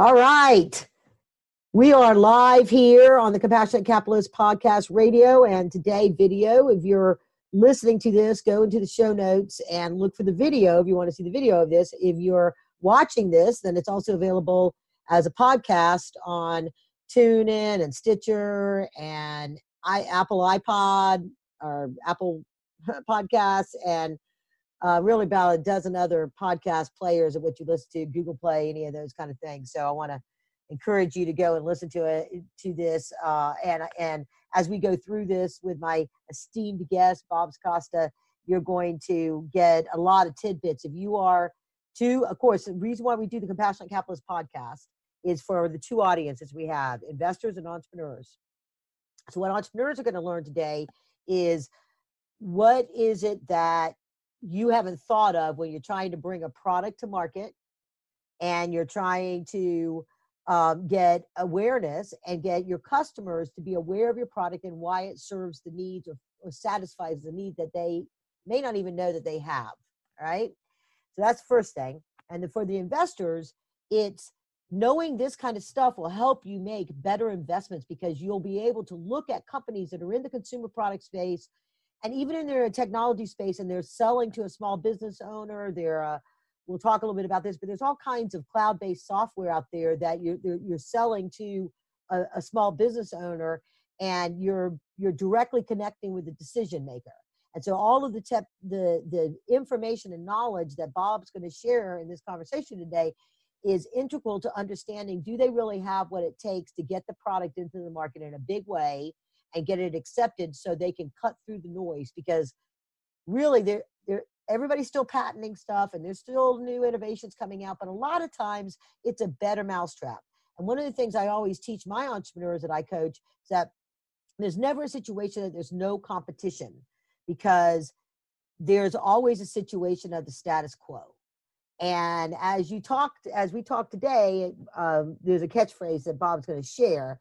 All right. We are live here on the Compassionate Capitalist Podcast Radio and today video. If you're listening to this, go into the show notes and look for the video if you want to see the video of this. If you're watching this, then it's also available as a podcast on TuneIn and Stitcher and I, Apple iPod or Apple Podcasts and uh, really about a dozen other podcast players of what you listen to, Google Play, any of those kind of things. So I want to encourage you to go and listen to it to this uh, and and as we go through this with my esteemed guest Bob Acosta you're going to get a lot of tidbits if you are to of course the reason why we do the compassionate capitalist podcast is for the two audiences we have investors and entrepreneurs so what entrepreneurs are going to learn today is what is it that you haven't thought of when you're trying to bring a product to market and you're trying to um, get awareness and get your customers to be aware of your product and why it serves the needs or, or satisfies the need that they may not even know that they have. Right. So that's the first thing. And for the investors, it's knowing this kind of stuff will help you make better investments because you'll be able to look at companies that are in the consumer product space and even in their technology space and they're selling to a small business owner, they're a we'll talk a little bit about this, but there's all kinds of cloud-based software out there that you're you're selling to a, a small business owner, and you're you're directly connecting with the decision maker. And so all of the tep, the the information and knowledge that Bob's going to share in this conversation today is integral to understanding do they really have what it takes to get the product into the market in a big way and get it accepted so they can cut through the noise because really there there everybody's still patenting stuff and there's still new innovations coming out, but a lot of times it's a better mousetrap. And one of the things I always teach my entrepreneurs that I coach is that there's never a situation that there's no competition because there's always a situation of the status quo. And as you talked, as we talked today, um, there's a catchphrase that Bob's going to share,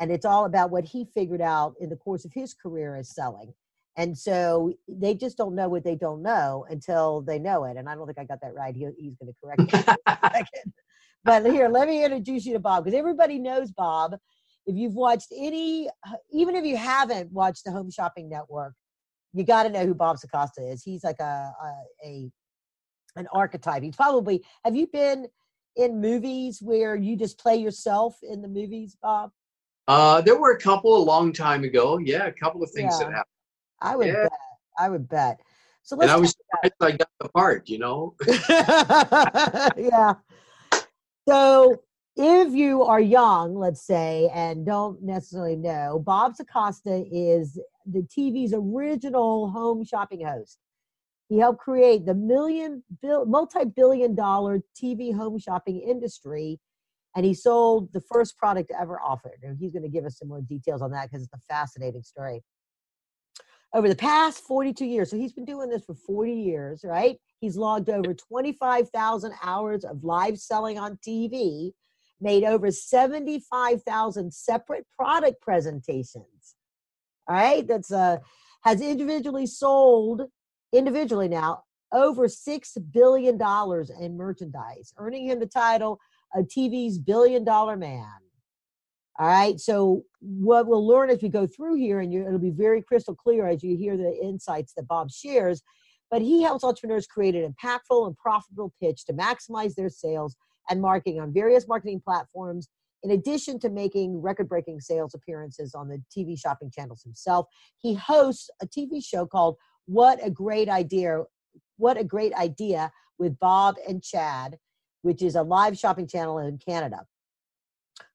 and it's all about what he figured out in the course of his career as selling. And so they just don't know what they don't know until they know it. And I don't think I got that right. He, he's going to correct me. but here, let me introduce you to Bob because everybody knows Bob. If you've watched any, even if you haven't watched the Home Shopping Network, you got to know who Bob Acosta is. He's like a, a, a an archetype. He's probably. Have you been in movies where you just play yourself in the movies, Bob? Uh, there were a couple a long time ago. Yeah, a couple of things yeah. that happened. I would yeah. bet. I would bet. So let's. And I was surprised I got the part. You know. yeah. So if you are young, let's say, and don't necessarily know, Bob Acosta is the TV's original home shopping host. He helped create the million, multi-billion dollar TV home shopping industry, and he sold the first product ever offered. And he's going to give us some more details on that because it's a fascinating story over the past 42 years. So he's been doing this for 40 years, right? He's logged over 25,000 hours of live selling on TV, made over 75,000 separate product presentations. All right, that's uh has individually sold individually now over 6 billion dollars in merchandise, earning him the title TV's billion dollar man. All right. So what we'll learn as we go through here, and it'll be very crystal clear as you hear the insights that Bob shares. But he helps entrepreneurs create an impactful and profitable pitch to maximize their sales and marketing on various marketing platforms. In addition to making record-breaking sales appearances on the TV shopping channels himself, he hosts a TV show called "What a Great Idea." What a great idea with Bob and Chad, which is a live shopping channel in Canada.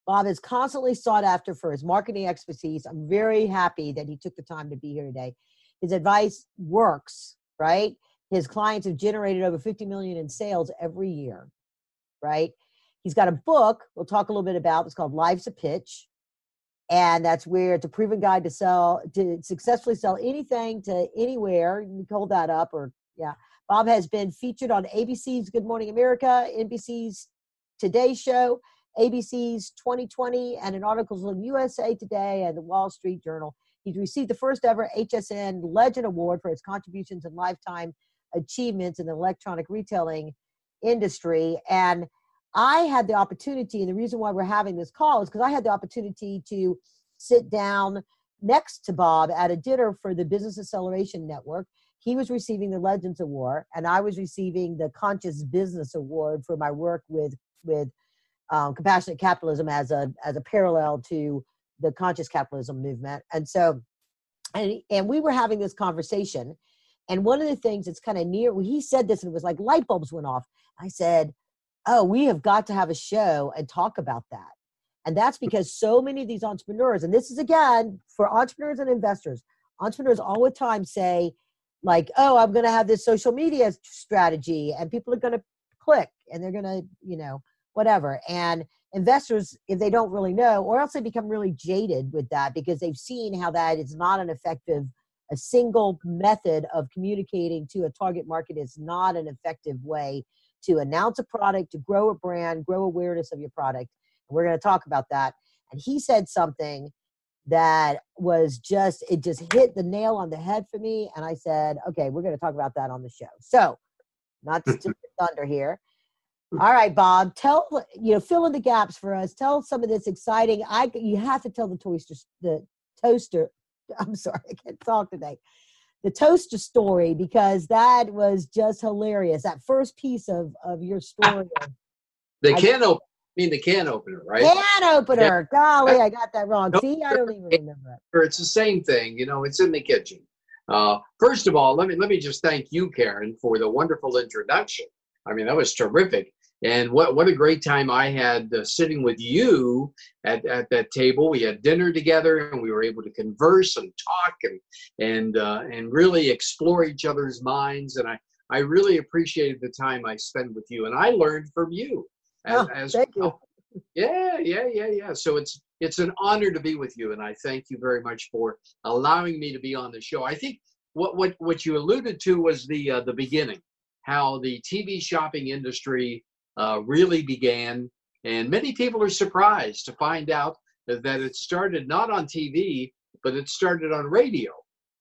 Bob is constantly sought after for his marketing expertise. I'm very happy that he took the time to be here today. His advice works, right? His clients have generated over 50 million in sales every year, right? He's got a book we'll talk a little bit about. It's called Life's a Pitch. And that's where it's a proven guide to sell, to successfully sell anything to anywhere. You can hold that up or, yeah. Bob has been featured on ABC's Good Morning America, NBC's Today Show, ABC's 2020 and in articles in USA Today and the Wall Street Journal. He's received the first ever HSN Legend Award for his contributions and lifetime achievements in the electronic retailing industry. And I had the opportunity, and the reason why we're having this call is because I had the opportunity to sit down next to Bob at a dinner for the Business Acceleration Network. He was receiving the Legends Award, and I was receiving the Conscious Business Award for my work with with um, compassionate capitalism as a as a parallel to the conscious capitalism movement. And so, and and we were having this conversation, and one of the things that's kind of near, he said this, and it was like light bulbs went off. I said, "Oh, we have got to have a show and talk about that." And that's because so many of these entrepreneurs, and this is again for entrepreneurs and investors, entrepreneurs all the time say, like, oh, I'm going to have this social media strategy and people are going to click and they're going to, you know, whatever. And investors, if they don't really know, or else they become really jaded with that because they've seen how that is not an effective, a single method of communicating to a target market is not an effective way to announce a product, to grow a brand, grow awareness of your product. And we're going to talk about that. And he said something that was just, it just hit the nail on the head for me. And I said, okay, we're going to talk about that on the show. So, not to steal thunder here. Hmm. All right, Bob. Tell you know, fill in the gaps for us. Tell some of this exciting. I you have to tell the toaster the toaster. I'm sorry, I can't talk today. The toaster story because that was just hilarious. That first piece of of your story. the can opener. Mean the can opener, right? Can opener. Yeah. Golly, I got that wrong. See, I don't even remember it. It's the same thing. You know, it's in the kitchen. Uh, first of all, let me let me just thank you, Karen, for the wonderful introduction. I mean, that was terrific. And what, what a great time I had uh, sitting with you at, at that table. We had dinner together and we were able to converse and talk and, and, uh, and really explore each other's minds. And I, I really appreciated the time I spent with you. And I learned from you as, oh, as thank well. you. Yeah, yeah, yeah, yeah. So it's it's an honor to be with you, and I thank you very much for allowing me to be on the show. I think what what what you alluded to was the uh, the beginning, how the TV shopping industry uh, really began. And many people are surprised to find out that it started not on TV, but it started on radio.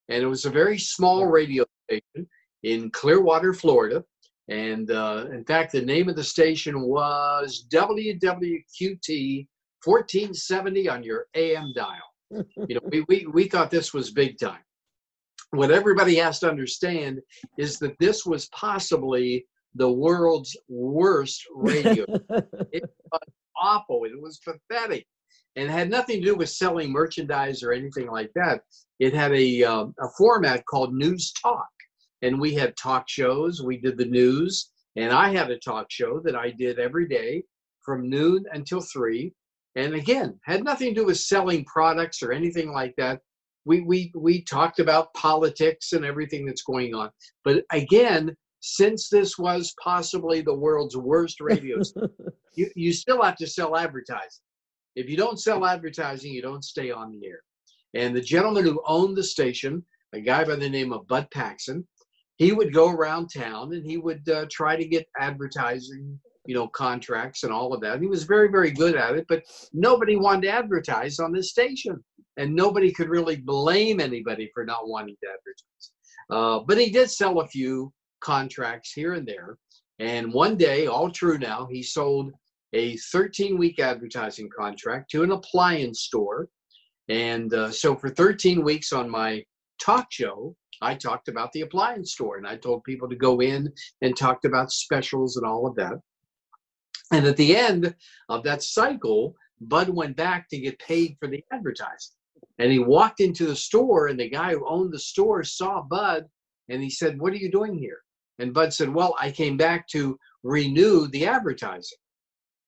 And it was a very small radio station in Clearwater, Florida. And uh, in fact, the name of the station was WWQT 1470 on your AM dial. you know, we, we, we thought this was big time. What everybody has to understand is that this was possibly the world's worst radio. it was awful. It was pathetic. And it had nothing to do with selling merchandise or anything like that. It had a, um, a format called News Talk. And we had talk shows. We did the news. And I had a talk show that I did every day from noon until three. And again, had nothing to do with selling products or anything like that. We, we, we talked about politics and everything that's going on. But again, since this was possibly the world's worst radio you, you still have to sell advertising. If you don't sell advertising, you don't stay on the air. And the gentleman who owned the station, a guy by the name of Bud Paxson, he would go around town and he would uh, try to get advertising, you know, contracts and all of that. And he was very, very good at it, but nobody wanted to advertise on this station. And nobody could really blame anybody for not wanting to advertise. Uh, but he did sell a few contracts here and there. And one day, all true now, he sold a 13 week advertising contract to an appliance store. And uh, so for 13 weeks on my talk show, I talked about the appliance store and I told people to go in and talked about specials and all of that. And at the end of that cycle, Bud went back to get paid for the advertising. And he walked into the store, and the guy who owned the store saw Bud and he said, What are you doing here? And Bud said, Well, I came back to renew the advertising.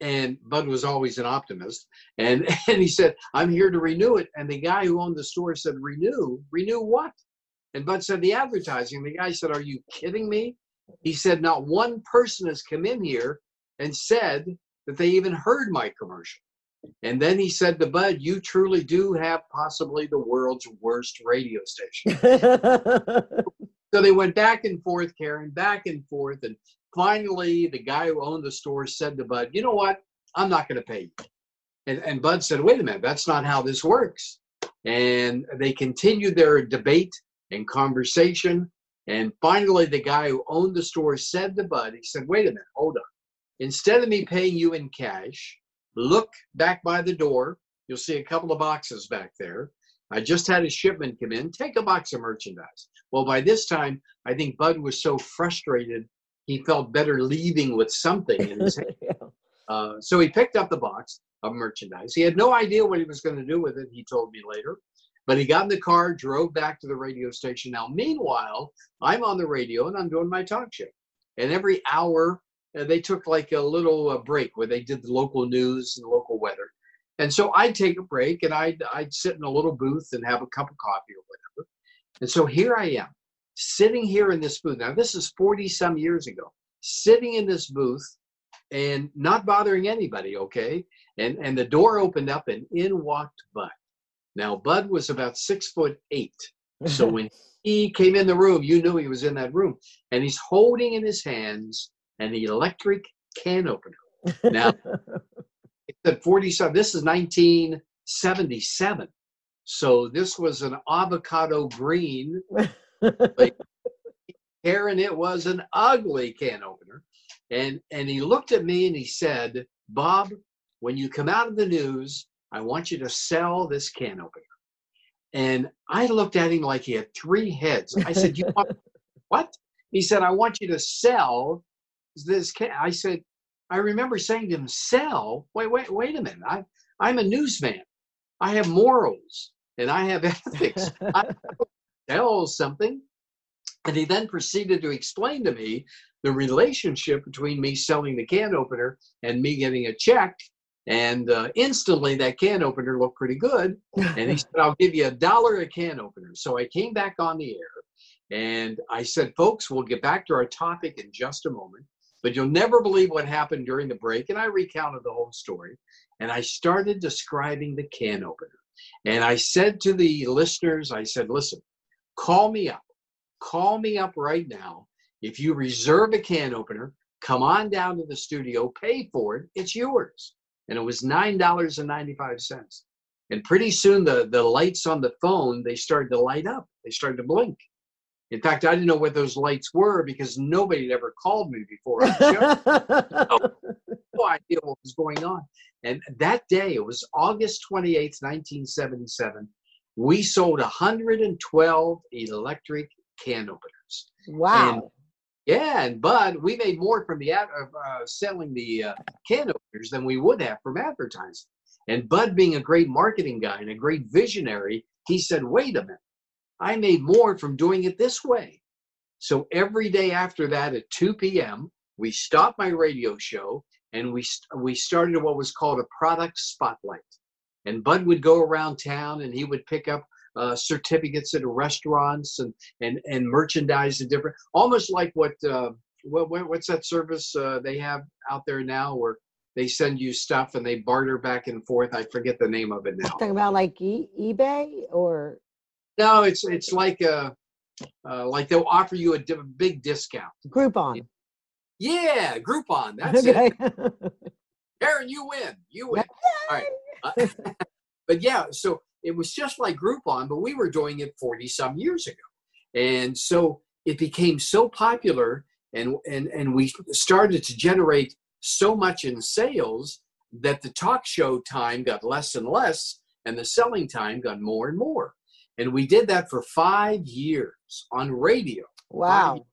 And Bud was always an optimist. And, and he said, I'm here to renew it. And the guy who owned the store said, Renew? Renew what? And Bud said, The advertising. The guy said, Are you kidding me? He said, Not one person has come in here and said that they even heard my commercial. And then he said to Bud, You truly do have possibly the world's worst radio station. So they went back and forth, Karen, back and forth. And finally, the guy who owned the store said to Bud, You know what? I'm not going to pay you. And, and Bud said, Wait a minute, that's not how this works. And they continued their debate and conversation. And finally, the guy who owned the store said to Bud, He said, Wait a minute, hold on. instead of me paying you in cash, look back by the door. You'll see a couple of boxes back there. I just had a shipment come in. Take a box of merchandise. Well, by this time, I think Bud was so frustrated he felt better leaving with something in his hand. yeah. uh, so he picked up the box of merchandise. He had no idea what he was going to do with it. He told me later. But he got in the car, drove back to the radio station. Now, meanwhile, I'm on the radio and I'm doing my talk show. And every hour, uh, they took like a little uh, break where they did the local news and local weather. And so I'd take a break and I'd, I'd sit in a little booth and have a cup of coffee or whatever. And so here I am, sitting here in this booth. Now, this is 40 some years ago, sitting in this booth and not bothering anybody, okay? And, and the door opened up and in walked Bud. Now, Bud was about six foot eight. So when he came in the room, you knew he was in that room. And he's holding in his hands an electric can opener. Now, it's at 47. This is 1977. So this was an avocado green. Karen, it was an ugly can opener. And, and he looked at me and he said, Bob, when you come out of the news, I want you to sell this can opener. And I looked at him like he had three heads. I said, You want what? He said, I want you to sell this can. I said, I remember saying to him, Sell? Wait, wait, wait a minute. I, I'm a newsman. I have morals and I have ethics. I sell something. And he then proceeded to explain to me the relationship between me selling the can opener and me getting a check and uh, instantly that can opener looked pretty good. And he said, I'll give you a dollar a can opener. So I came back on the air and I said, folks, we'll get back to our topic in just a moment. But you'll never believe what happened during the break. And I recounted the whole story. And I started describing the can opener. And I said to the listeners, I said, listen, call me up. Call me up right now. If you reserve a can opener, come on down to the studio, pay for it, it's yours and it was nine dollars and ninety five cents. And pretty soon the the lights on the phone they started to light up. They started to blink. In fact, I didn't know what those lights were because nobody had ever called me before. no, no idea what was going on. And that day, it was August 28th, 1977, we sold 112 electric can openers. Wow. And yeah, and Bud, we made more from the uh, selling the uh, can openers than we would have from advertising. And Bud, being a great marketing guy and a great visionary, he said, "Wait a minute, I made more from doing it this way." So every day after that, at 2 p.m., we stopped my radio show and we we started what was called a product spotlight. And Bud would go around town and he would pick up uh, certificates at restaurants and and and merchandise and different, almost like what uh, what what's that service uh, they have out there now where they send you stuff and they barter back and forth. I forget the name of it now. Talking about like e- eBay or no, it's it's like a uh, like they'll offer you a di- big discount. Groupon. Yeah, Groupon. That's okay. it. Aaron, you win. You win. All right. Uh, but yeah, so it was just like Groupon, but we were doing it 40 some years ago. And so it became so popular and, and, and we started to generate so much in sales that the talk show time got less and less and the selling time got more and more. And we did that for five years on radio. Wow.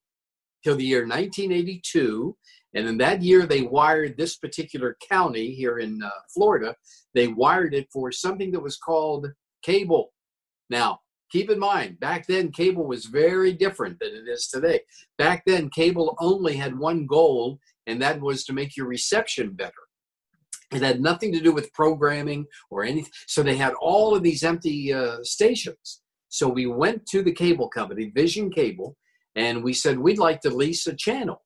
Till the year 1982. And in that year, they wired this particular county here in uh, Florida, they wired it for something that was called cable. Now, keep in mind, back then, cable was very different than it is today. Back then, cable only had one goal, and that was to make your reception better. It had nothing to do with programming or anything. So they had all of these empty uh, stations. So we went to the cable company, Vision Cable, and we said, we'd like to lease a channel.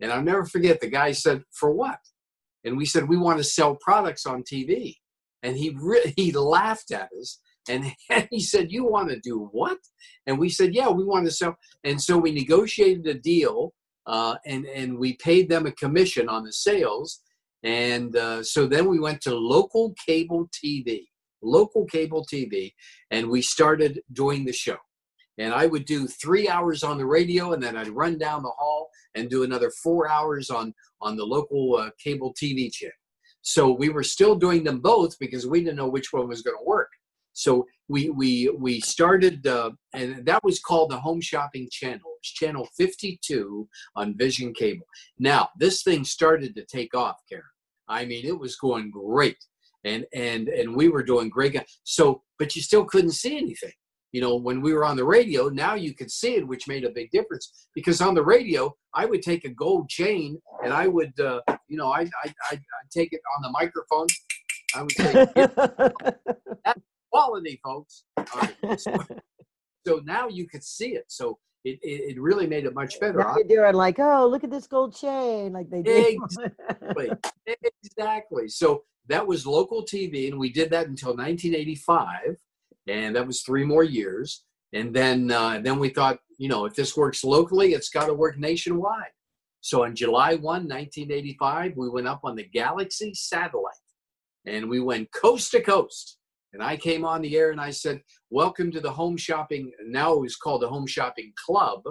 And I'll never forget, the guy said, for what? And we said, we want to sell products on TV. And he, re- he laughed at us and he said, You want to do what? And we said, Yeah, we want to sell. And so we negotiated a deal uh, and, and we paid them a commission on the sales. And uh, so then we went to local cable TV, local cable TV, and we started doing the show. And I would do three hours on the radio, and then I'd run down the hall and do another four hours on on the local uh, cable TV channel. So we were still doing them both because we didn't know which one was going to work. So we we we started, uh, and that was called the Home Shopping Channel. It's channel 52 on Vision Cable. Now this thing started to take off, Karen. I mean, it was going great, and and and we were doing great. So, but you still couldn't see anything you know, when we were on the radio, now you could see it, which made a big difference. Because on the radio, I would take a gold chain and I would, uh, you know, I I I take it on the microphone. I would say, that's quality, folks. So, so, now you could see it. So it, it, it really made it much better. Now doing like, oh, look at this gold chain, like they did. Exactly. exactly. So that was local TV, and we did that until 1985 and that was three more years. And then uh, then we thought, you know, if this works locally, it's got to work nationwide. So on July 1, 1985, we went up on the Galaxy satellite and we went coast to coast. And I came on the air and I said, Welcome to the Home Shopping. Now it was called the Home Shopping Club.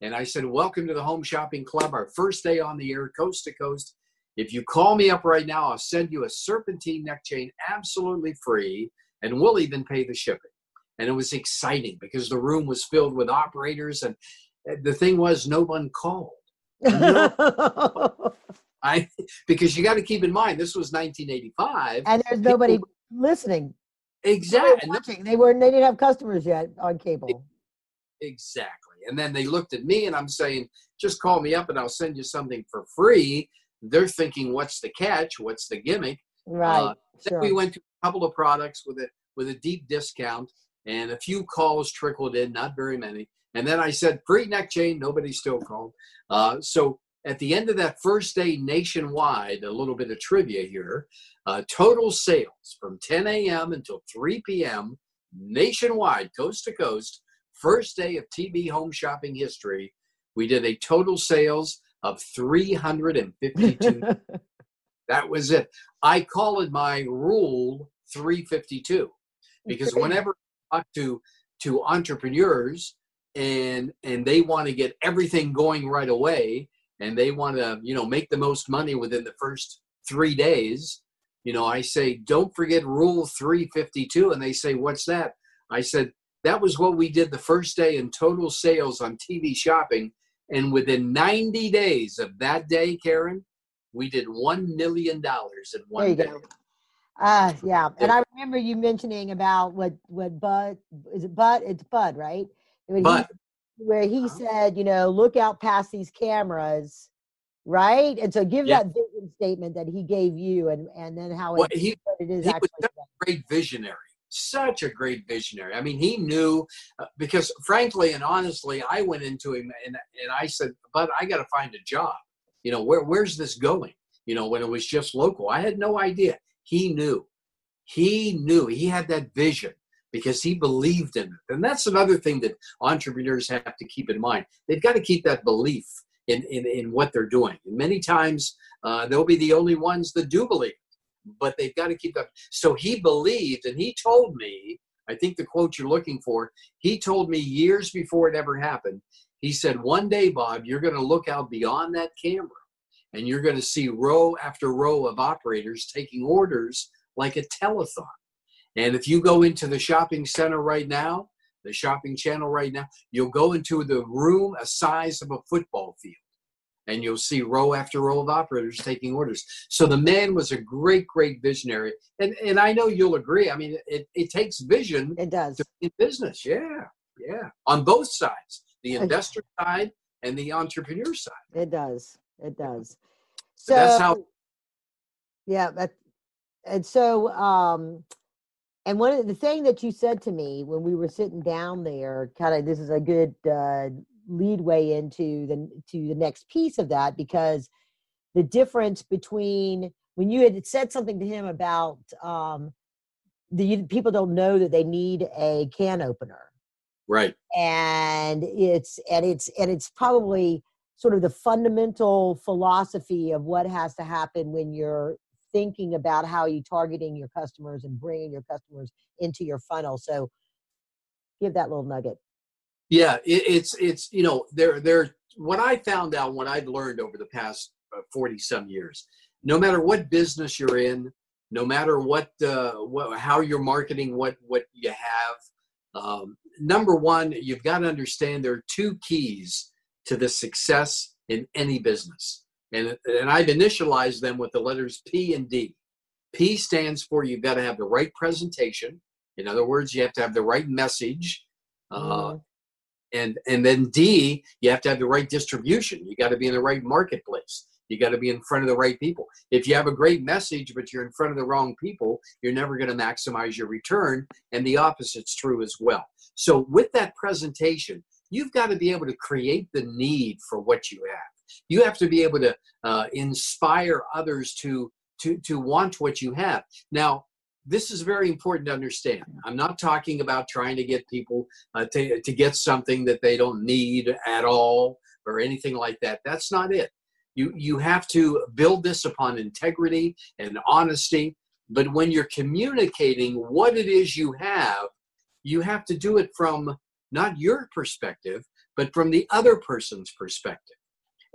And I said, Welcome to the Home Shopping Club, our first day on the air, coast to coast. If you call me up right now, I'll send you a serpentine neck chain absolutely free and we'll even pay the shipping. And it was exciting because the room was filled with operators, and eh, the thing was, no one called. No. I because you got to keep in mind this was 1985, and there's nobody People, listening. Exactly, watching. They weren't. they didn't have customers yet on cable. Exactly, and then they looked at me, and I'm saying, just call me up, and I'll send you something for free. They're thinking, what's the catch? What's the gimmick? Right. Uh, sure. Then we went to a couple of products with a with a deep discount, and a few calls trickled in, not very many. And then I said, free neck chain. Nobody still called. Uh, so at the end of that first day nationwide, a little bit of trivia here uh, total sales from 10 a.m. until 3 p.m. nationwide, coast to coast, first day of TV home shopping history. We did a total sales of 352 That was it. I call it my rule 352 because whenever I talk to to entrepreneurs and and they want to get everything going right away and they want to you know make the most money within the first three days you know i say don't forget rule 352 and they say what's that? I said that was what we did the first day in total sales on tv shopping. And within 90 days of that day karen we did one million dollars in one day. Uh, yeah, and I remember you mentioning about what what Bud is it Bud? It's Bud, right? Bud. He, where he uh-huh. said, you know, look out past these cameras, right? And so give yeah. that vision statement that he gave you, and and then how well, it, he, it is he actually. Was a great visionary such a great visionary. I mean, he knew uh, because, frankly and honestly, I went into him and, and I said, "But I got to find a job." You know where where's this going? You know when it was just local. I had no idea. He knew. He knew. He had that vision because he believed in it. And that's another thing that entrepreneurs have to keep in mind. They've got to keep that belief in in, in what they're doing. And many times uh, they'll be the only ones that do believe but they've got to keep that so he believed and he told me i think the quote you're looking for he told me years before it ever happened he said, One day, Bob, you're going to look out beyond that camera and you're going to see row after row of operators taking orders like a telethon. And if you go into the shopping center right now, the shopping channel right now, you'll go into the room a size of a football field and you'll see row after row of operators taking orders. So the man was a great, great visionary. And and I know you'll agree. I mean, it, it takes vision it does. in business. Yeah. Yeah. On both sides the investor side and the entrepreneur side. It does. It does. So that's how. Yeah, that, and so, um, and one of the thing that you said to me when we were sitting down there, kind of, this is a good uh, leadway into the to the next piece of that because the difference between when you had said something to him about um, the people don't know that they need a can opener right and it's and it's and it's probably sort of the fundamental philosophy of what has to happen when you're thinking about how you're targeting your customers and bringing your customers into your funnel so give that little nugget Yeah, it, it's it's you know there there what I found out what I've learned over the past uh, forty some years. No matter what business you're in, no matter what uh, what how you're marketing what what you have, um, number one, you've got to understand there are two keys to the success in any business, and and I've initialized them with the letters P and D. P stands for you've got to have the right presentation. In other words, you have to have the right message. Uh, mm and and then D, you have to have the right distribution. You got to be in the right marketplace. You got to be in front of the right people. If you have a great message but you're in front of the wrong people, you're never going to maximize your return. And the opposite's true as well. So with that presentation, you've got to be able to create the need for what you have. You have to be able to uh, inspire others to to to want what you have. Now, this is very important to understand. I'm not talking about trying to get people uh, to, to get something that they don't need at all or anything like that. That's not it. You, you have to build this upon integrity and honesty. But when you're communicating what it is you have, you have to do it from not your perspective, but from the other person's perspective.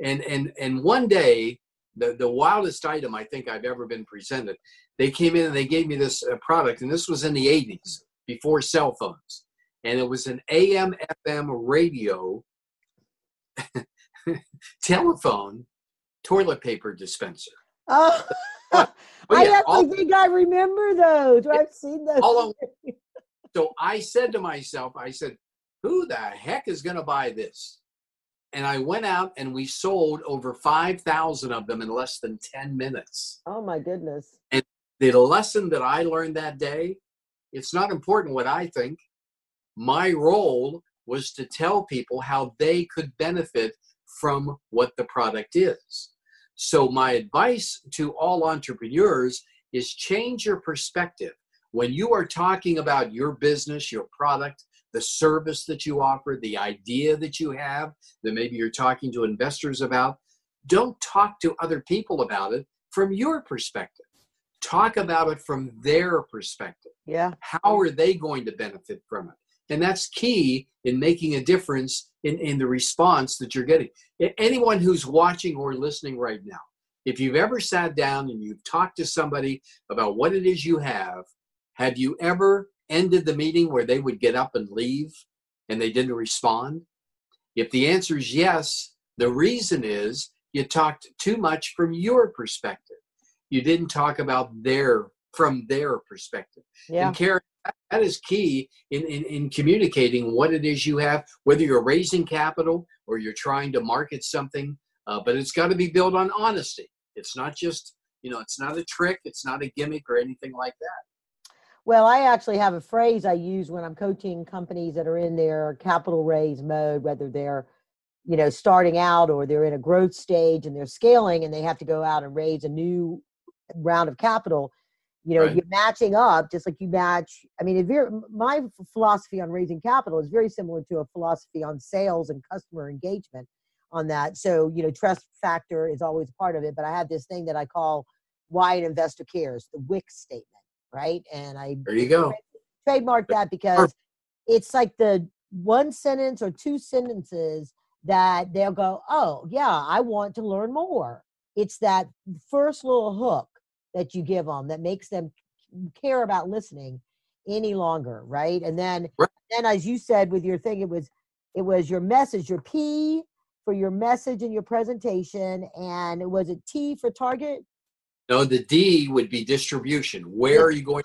And, and, and one day, the, the wildest item I think I've ever been presented they came in and they gave me this uh, product, and this was in the 80s before cell phones. And it was an AM FM radio telephone toilet paper dispenser. Oh, oh yeah, I actually think I remember those. I've seen those. so I said to myself, I said, who the heck is going to buy this? And I went out and we sold over 5,000 of them in less than 10 minutes. Oh my goodness. And the lesson that I learned that day, it's not important what I think. My role was to tell people how they could benefit from what the product is. So, my advice to all entrepreneurs is change your perspective. When you are talking about your business, your product, the service that you offer, the idea that you have that maybe you're talking to investors about, don't talk to other people about it from your perspective talk about it from their perspective. Yeah. How are they going to benefit from it? And that's key in making a difference in, in the response that you're getting. Anyone who's watching or listening right now, if you've ever sat down and you've talked to somebody about what it is you have, have you ever ended the meeting where they would get up and leave and they didn't respond? If the answer is yes, the reason is you talked too much from your perspective you didn't talk about their from their perspective. Yeah. And Karen, that is key in, in, in communicating what it is you have, whether you're raising capital or you're trying to market something. Uh, but it's got to be built on honesty. It's not just, you know, it's not a trick, it's not a gimmick or anything like that. Well, I actually have a phrase I use when I'm coaching companies that are in their capital raise mode, whether they're you know starting out or they're in a growth stage and they're scaling and they have to go out and raise a new round of capital you know right. you're matching up just like you match i mean very, my philosophy on raising capital is very similar to a philosophy on sales and customer engagement on that. So you know trust factor is always part of it but i have this thing that i call why an investor cares the wick statement right? And i there you go. trademark that because it's like the one sentence or two sentences that they'll go oh yeah i want to learn more. It's that first little hook that you give them that makes them care about listening any longer right? And then right. then as you said with your thing it was it was your message your p for your message and your presentation and was it t for target? No the d would be distribution. Where are you going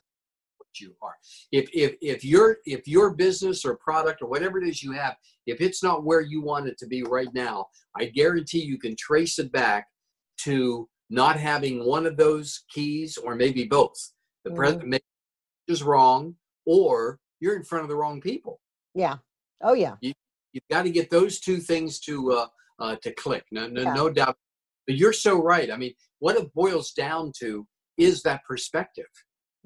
what you are? If if if your if your business or product or whatever it is you have if it's not where you want it to be right now i guarantee you can trace it back to not having one of those keys or maybe both. The mm-hmm. president is wrong or you're in front of the wrong people. Yeah. Oh yeah. You, you've got to get those two things to uh, uh, to click. No, no, yeah. no doubt. But you're so right. I mean, what it boils down to is that perspective.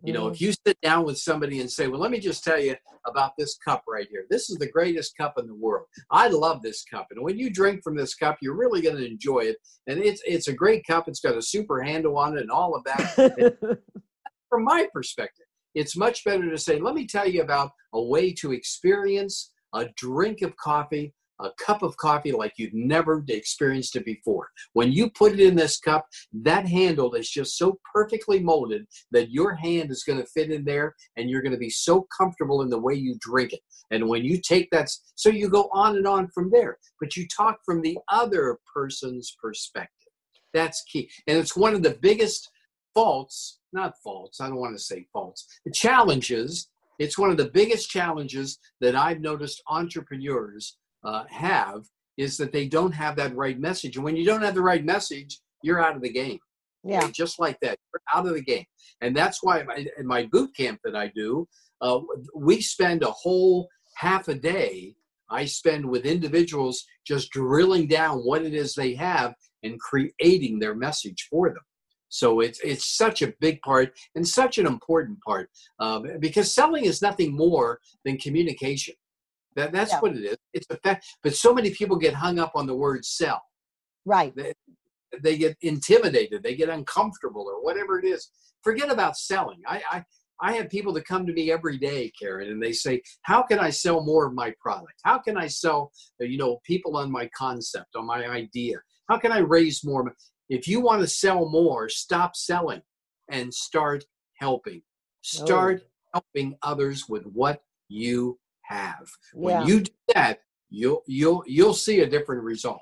You know, if mm-hmm. you sit down with somebody and say, Well, let me just tell you about this cup right here. This is the greatest cup in the world. I love this cup. And when you drink from this cup, you're really going to enjoy it. And it's it's a great cup. It's got a super handle on it and all of that. from my perspective, it's much better to say, Let me tell you about a way to experience a drink of coffee, a cup of coffee like you've never experienced it before. When you put it in this cup, that handle is just so perfectly molded that your hand is going to fit in there and you're going to be so comfortable in the way you drink it. And when you take that, so you go on and on from there, but you talk from the other person's perspective. That's key. And it's one of the biggest faults, not faults, I don't want to say faults, the challenges. It's one of the biggest challenges that I've noticed entrepreneurs uh, have is that they don't have that right message. And when you don't have the right message, you're out of the game. Yeah. Okay? Just like that, you're out of the game. And that's why my, in my boot camp that I do, uh, we spend a whole half a day. I spend with individuals just drilling down what it is they have and creating their message for them. So it's it's such a big part and such an important part um, because selling is nothing more than communication. That that's Yeah. what it is. It's a fact. But so many people get hung up on the word sell. Right. They get intimidated. They get uncomfortable or whatever it is. Forget about selling. I I, I have people that come to me every day, Karen, and they say, "How can I sell more of my product? How can I sell, uh, you know, people on my concept, on my idea? How can I raise more?" If you want to sell more, stop selling and start helping. Start helping others with what you have. When Yeah. you do that, you'll you'll you'll see a different result.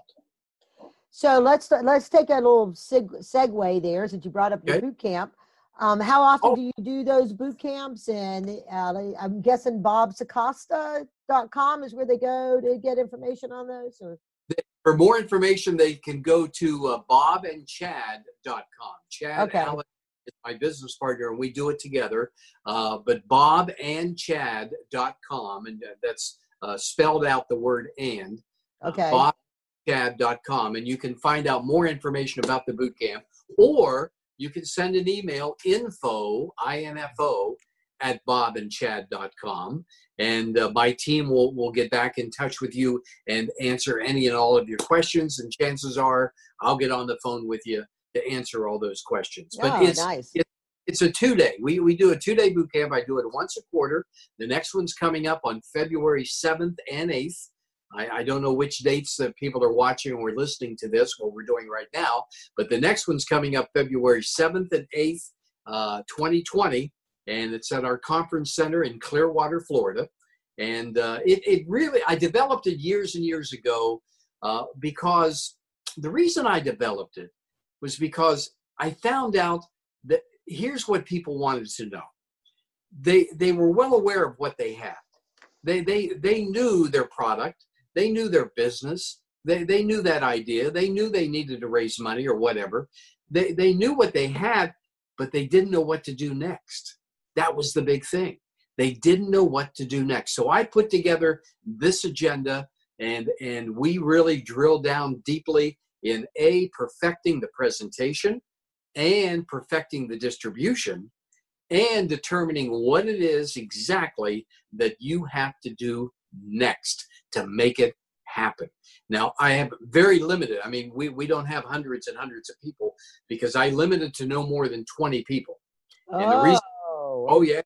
So let's let's take a little seg- segue there since you brought up the boot camp. Um, how often Oh. do you do those boot camps? And uh, I'm guessing bobacosta.com is where they go to get information on those. Or For more information, they can go to uh, bobandchad.com. Chad Okay. Allen is my business partner, and we do it together. Uh, but bobandchad.com, and uh, that's uh, spelled out the word and. Okay. uh, Okay. bobandchad.com, and you can find out more information about the boot camp, or you can send an email info info at bobandchad.com and uh, my team will, will get back in touch with you and answer any and all of your questions and chances are i'll get on the phone with you to answer all those questions but oh, it's nice. it's a two day we, we do a two day boot camp. I do it once a quarter. The next one's coming up on february 7th and 8th I, I don't know which dates that people are watching or listening to this what we're doing right now but the next one's coming up february 7th and 8th uh, 2020 and it's at our conference center in clearwater florida. And uh, it, it really i developed it years and years ago uh, because the reason i developed it was because i found out that here's what people wanted to know. They they were well aware of what they had. They they they knew their product. They knew their business. They they knew that idea. They knew they needed to raise money or whatever. They they knew what they had but they didn't know what to do next. That was the big thing. They didn't know what to do next. So i put together this agenda and and we really drilled down deeply in a perfecting the presentation and perfecting the distribution and determining what it is exactly that you have to do next to make it happen. Now, I have very limited, I mean, we, we don't have hundreds and hundreds of people because I limited to no more than 20 people. and the reason- oh, Oh, yeah.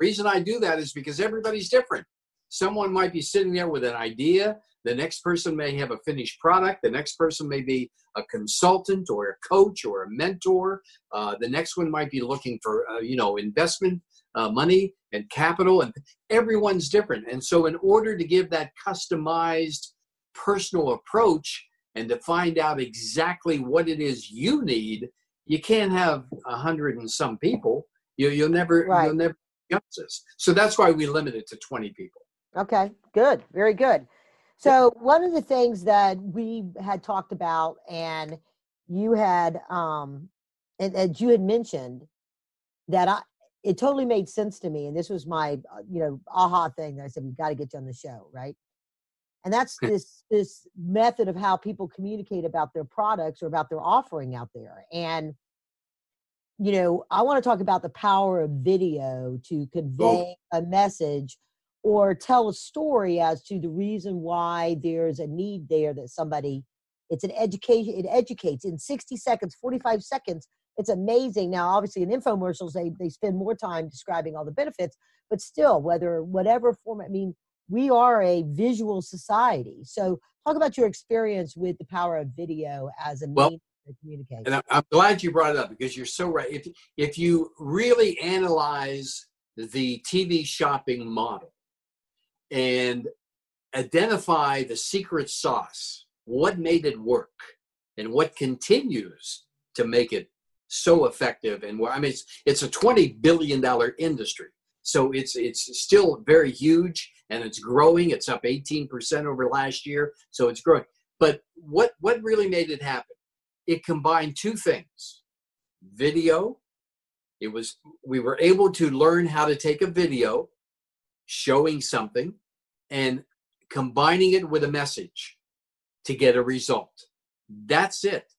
Reason I do that is because everybody's different. Someone might be sitting there with an idea. The next person may have a finished product. The next person may be a consultant or a coach or a mentor. Uh, the next one might be looking for, uh, you know, investment uh, money and capital. And everyone's different. And so, in order to give that customized personal approach and to find out exactly what it is you need, you can't have a hundred and some people. You, you'll never, Right. you'll never justice. So that's why we limit it to 20 people. Okay, good, very good. So one of the things that we had talked about, and you had, um, and, and you had mentioned that I, it totally made sense to me, and this was my, uh, you know, aha thing that I said we got to get you on the show, right? And that's this this method of how people communicate about their products or about their offering out there, and you know, I want to talk about the power of video to convey a message or tell a story as to the reason why there's a need there that somebody it's an education it educates in 60 seconds 45 seconds it's amazing now obviously in infomercials they, they spend more time describing all the benefits but still whether whatever format i mean we are a visual society. So talk about your experience with the power of video as a well, means to communicate. And I'm glad you brought it up because you're so right. If if you really analyze the TV shopping model and identify the secret sauce, what made it work, and what continues to make it so effective. And I mean, it's, it's a twenty billion dollar industry, so it's it's still very huge and it's growing. It's up 18% over last year, so it's growing. But what what really made it happen? It combined two things: video. It was we were able to learn how to take a video showing something and combining it with a message to get a result. That's it.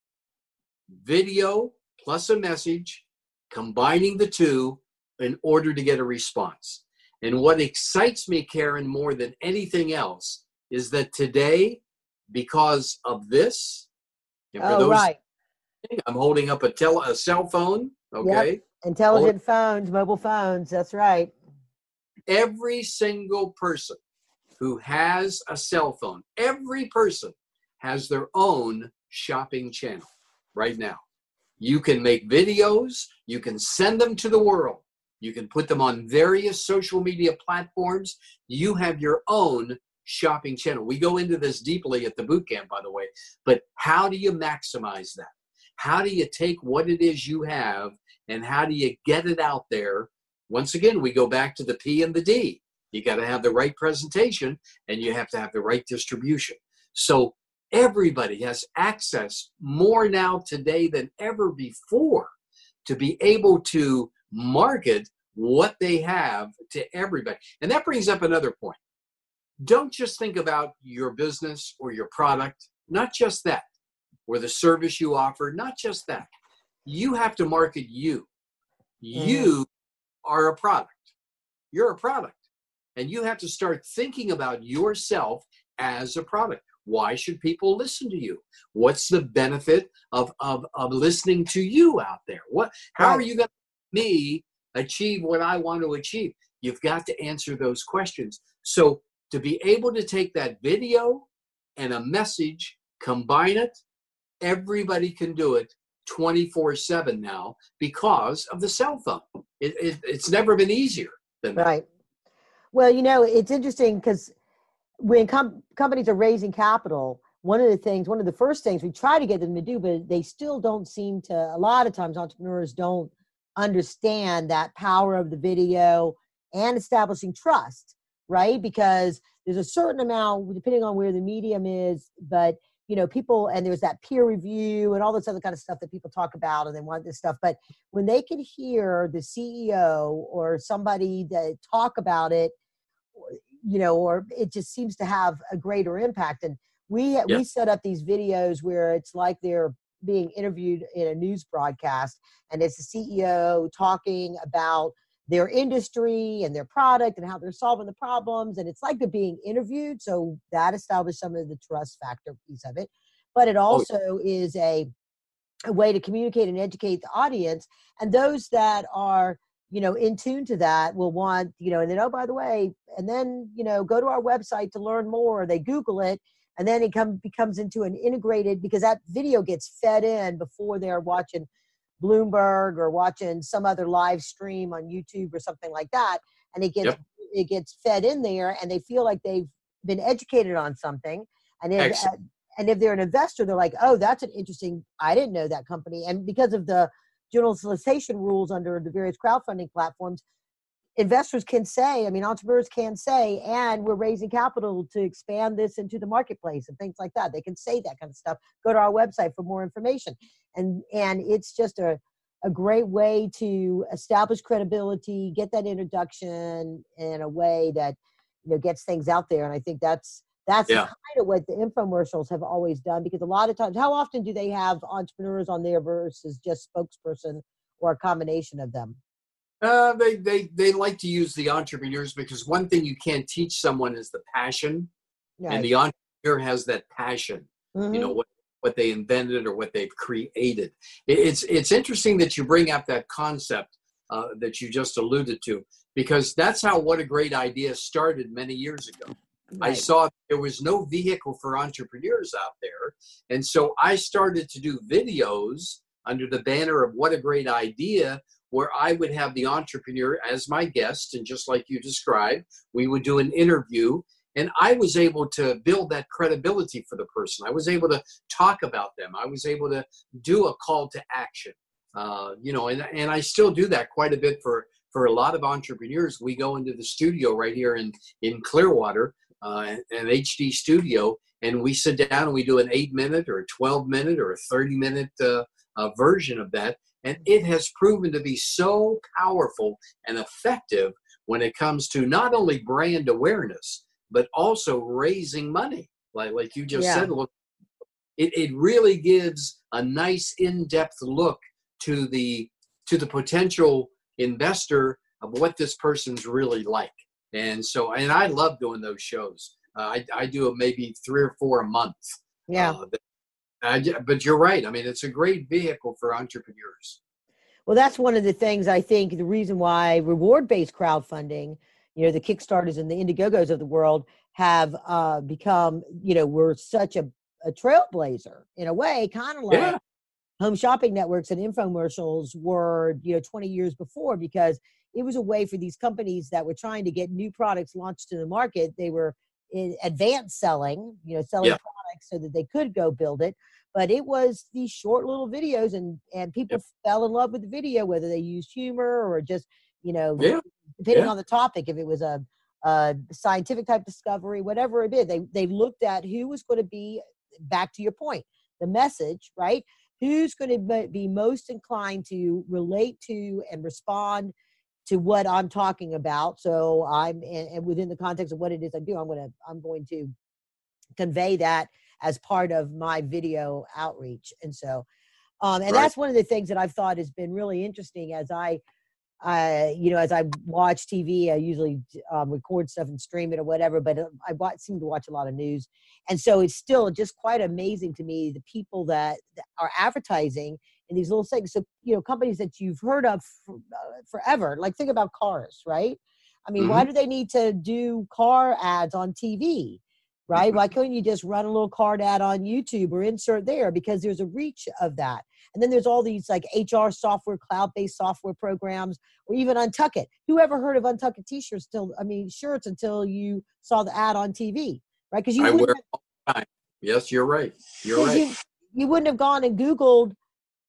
Video plus a message, combining the two in order to get a response. And what excites me, Karen, more than anything else is that today, because of this, oh, those, right. I'm holding up a, tele, a cell phone, okay? Yep. Intelligent phones, mobile phones, that's right. Every single person who has a cell phone, every person has their own shopping channel right now. You can make videos, you can send them to the world. You can put them on various social media platforms. You have your own shopping channel. We go into this deeply at the boot camp, by the way. But how do you maximize that? How do you take what it is you have and how do you get it out there? Once again, we go back to the P and the D. You got to have the right presentation and you have to have the right distribution. So everybody has access more now today than ever before to be able to market what they have to everybody. And that brings up another point. Don't just think about your business or your product, not just that, or the service you offer, not just that. You have to market you. Mm-hmm. You are a product. You're a product. And you have to start thinking about yourself as a product. Why should people listen to you? What's the benefit of, of, of listening to you out there? What how are you going to me achieve what I want to achieve? You've got to answer those questions. So to be able to take that video and a message, combine it, everybody can do it 24 7 now because of the cell phone. It, it, it's never been easier than that. Right. Well, you know, it's interesting because when com- companies are raising capital, one of the things, one of the first things we try to get them to do, but they still don't seem to, a lot of times entrepreneurs don't understand that power of the video and establishing trust, right? Because there's a certain amount, depending on where the medium is, but you know, people and there's that peer review and all this other kind of stuff that people talk about and they want this stuff. But when they can hear the CEO or somebody that talk about it, you know, or it just seems to have a greater impact. And we uh, yeah. we set up these videos where it's like they're being interviewed in a news broadcast and it's the ceo talking about their industry and their product and how they're solving the problems and it's like they're being interviewed so that established some of the trust factor piece of it but it oh, also oh. is a, a way to communicate and educate the audience and those that are you know in tune to that will want you know and then oh by the way and then you know go to our website to learn more they google it and then it come, becomes into an integrated because that video gets fed in before they're watching bloomberg or watching some other live stream on youtube or something like that and it gets yep. it gets fed in there and they feel like they've been educated on something and if, uh, and if they're an investor they're like oh that's an interesting i didn't know that company and because of the general solicitation rules under the various crowdfunding platforms investors can say, I mean, entrepreneurs can say, and we're raising capital to expand this into the marketplace and things like that. They can say that kind of stuff. Go to our website for more information. And and it's just a a great way to establish credibility, get that introduction in a way that you know gets things out there. And I think that's that's yeah. kind of what the infomercials have always done because a lot of times, how often do they have entrepreneurs on there versus just spokesperson or a combination of them? Uh, they, they, they like to use the entrepreneurs because one thing you can't teach someone is the passion. And the entrepreneur has that passion, mm-hmm. you know, mm-hmm. what, what they invented or what they've created. It's, it's interesting that you bring up that concept uh, that you just alluded to, because that's how What a Great Idea started many years ago. I saw there was no vehicle for entrepreneurs out there. And so I started to do videos under the banner of What a Great Idea, where I would have the entrepreneur as my guest. And just like you described, we would do an interview. And I was able to build that credibility for the person. I was able to talk about them. I was able to do a call to action. Uh, you know, and, and I still do that quite a bit for, for a lot of entrepreneurs. We go into the studio right here in, in Clearwater uh, an HD studio, and we sit down and we do an eight minute or a 12 minute or a 30 minute uh, uh, version of that. And it has proven to be so powerful and effective when it comes to not only brand awareness, but also raising money. Like, like you just Yeah. said, look, it, it really gives a nice in-depth look to the to the potential investor of what this person's really like. And so, and I love doing those shows. Uh, I, I do maybe three or four a month. Yeah. Uh, but, I, but you're right. I mean, it's a great vehicle for entrepreneurs. Well, that's one of the things I think the reason why reward based crowdfunding, you know, the Kickstarters and the Indiegogos of the world have uh, become, you know, we're such a, a trailblazer in a way, kind of like Yeah. home shopping networks and infomercials were, you know, 20 years before because it was a way for these companies that were trying to get new products launched to the market. They were in advanced selling, you know, selling Yeah. products so that they could go build it. But it was these short little videos, and and people fell in love with the video, whether they used humor or just, you know, Yeah. Depending Yeah. on the topic. If it was a, a scientific type discovery, whatever it is, they they looked at who was going to be. Back to your point, the message, right? Who's going to be most inclined to relate to and respond to what I'm talking about. So I'm and, and within the context of what it is I do, I'm gonna I'm going to convey that as part of my video outreach. And so um and Right. that's one of the things that I've thought has been really interesting as I I you know as I watch TV, I usually um, record stuff and stream it or whatever. But uh, I watch, seem to watch a lot of news, and so it's still just quite amazing to me the people that, that are advertising in these little things. So you know, companies that you've heard of for, uh, forever. Like think about cars, right? I mean, why do they need to do car ads on TV? Right? Mm-hmm. Why couldn't you just run a little card ad on YouTube or insert there? Because there's a reach of that. And then there's all these like HR software, cloud-based software programs, or even Untuckit. Who ever heard of Untuckit t-shirts till I mean shirts until you saw the ad on TV, right? Because you I wouldn't wear all the time. Yes, you're right. You're right. You, you wouldn't have gone and Googled,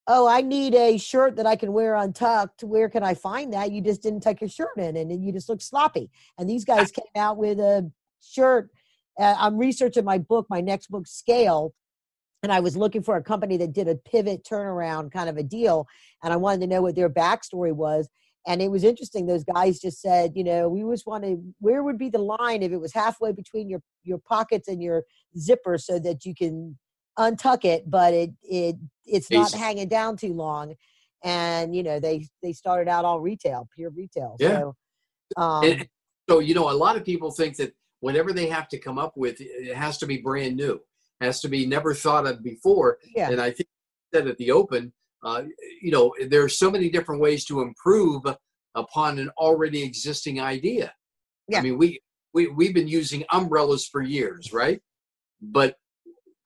oh, I need a shirt that I can wear untucked. Where can I find that? You just didn't tuck your shirt in and you just look sloppy. And these guys came out with a shirt. Uh, I'm researching my book, my next book, Scale. And I was looking for a company that did a pivot turnaround kind of a deal. And I wanted to know what their backstory was. And it was interesting. Those guys just said, you know, we just want to, where would be the line if it was halfway between your, your pockets and your zipper so that you can untuck it, but it it it's not Easy. hanging down too long. And you know they they started out all retail, pure retail. Yeah. So, um, And so, you know, a lot of people think that whatever they have to come up with, it has to be brand new, has to be never thought of before. yeah, And I think that at the open, uh, you know, there are so many different ways to improve upon an already existing idea. Yeah. I mean, we, we, we've been using umbrellas for years, right? But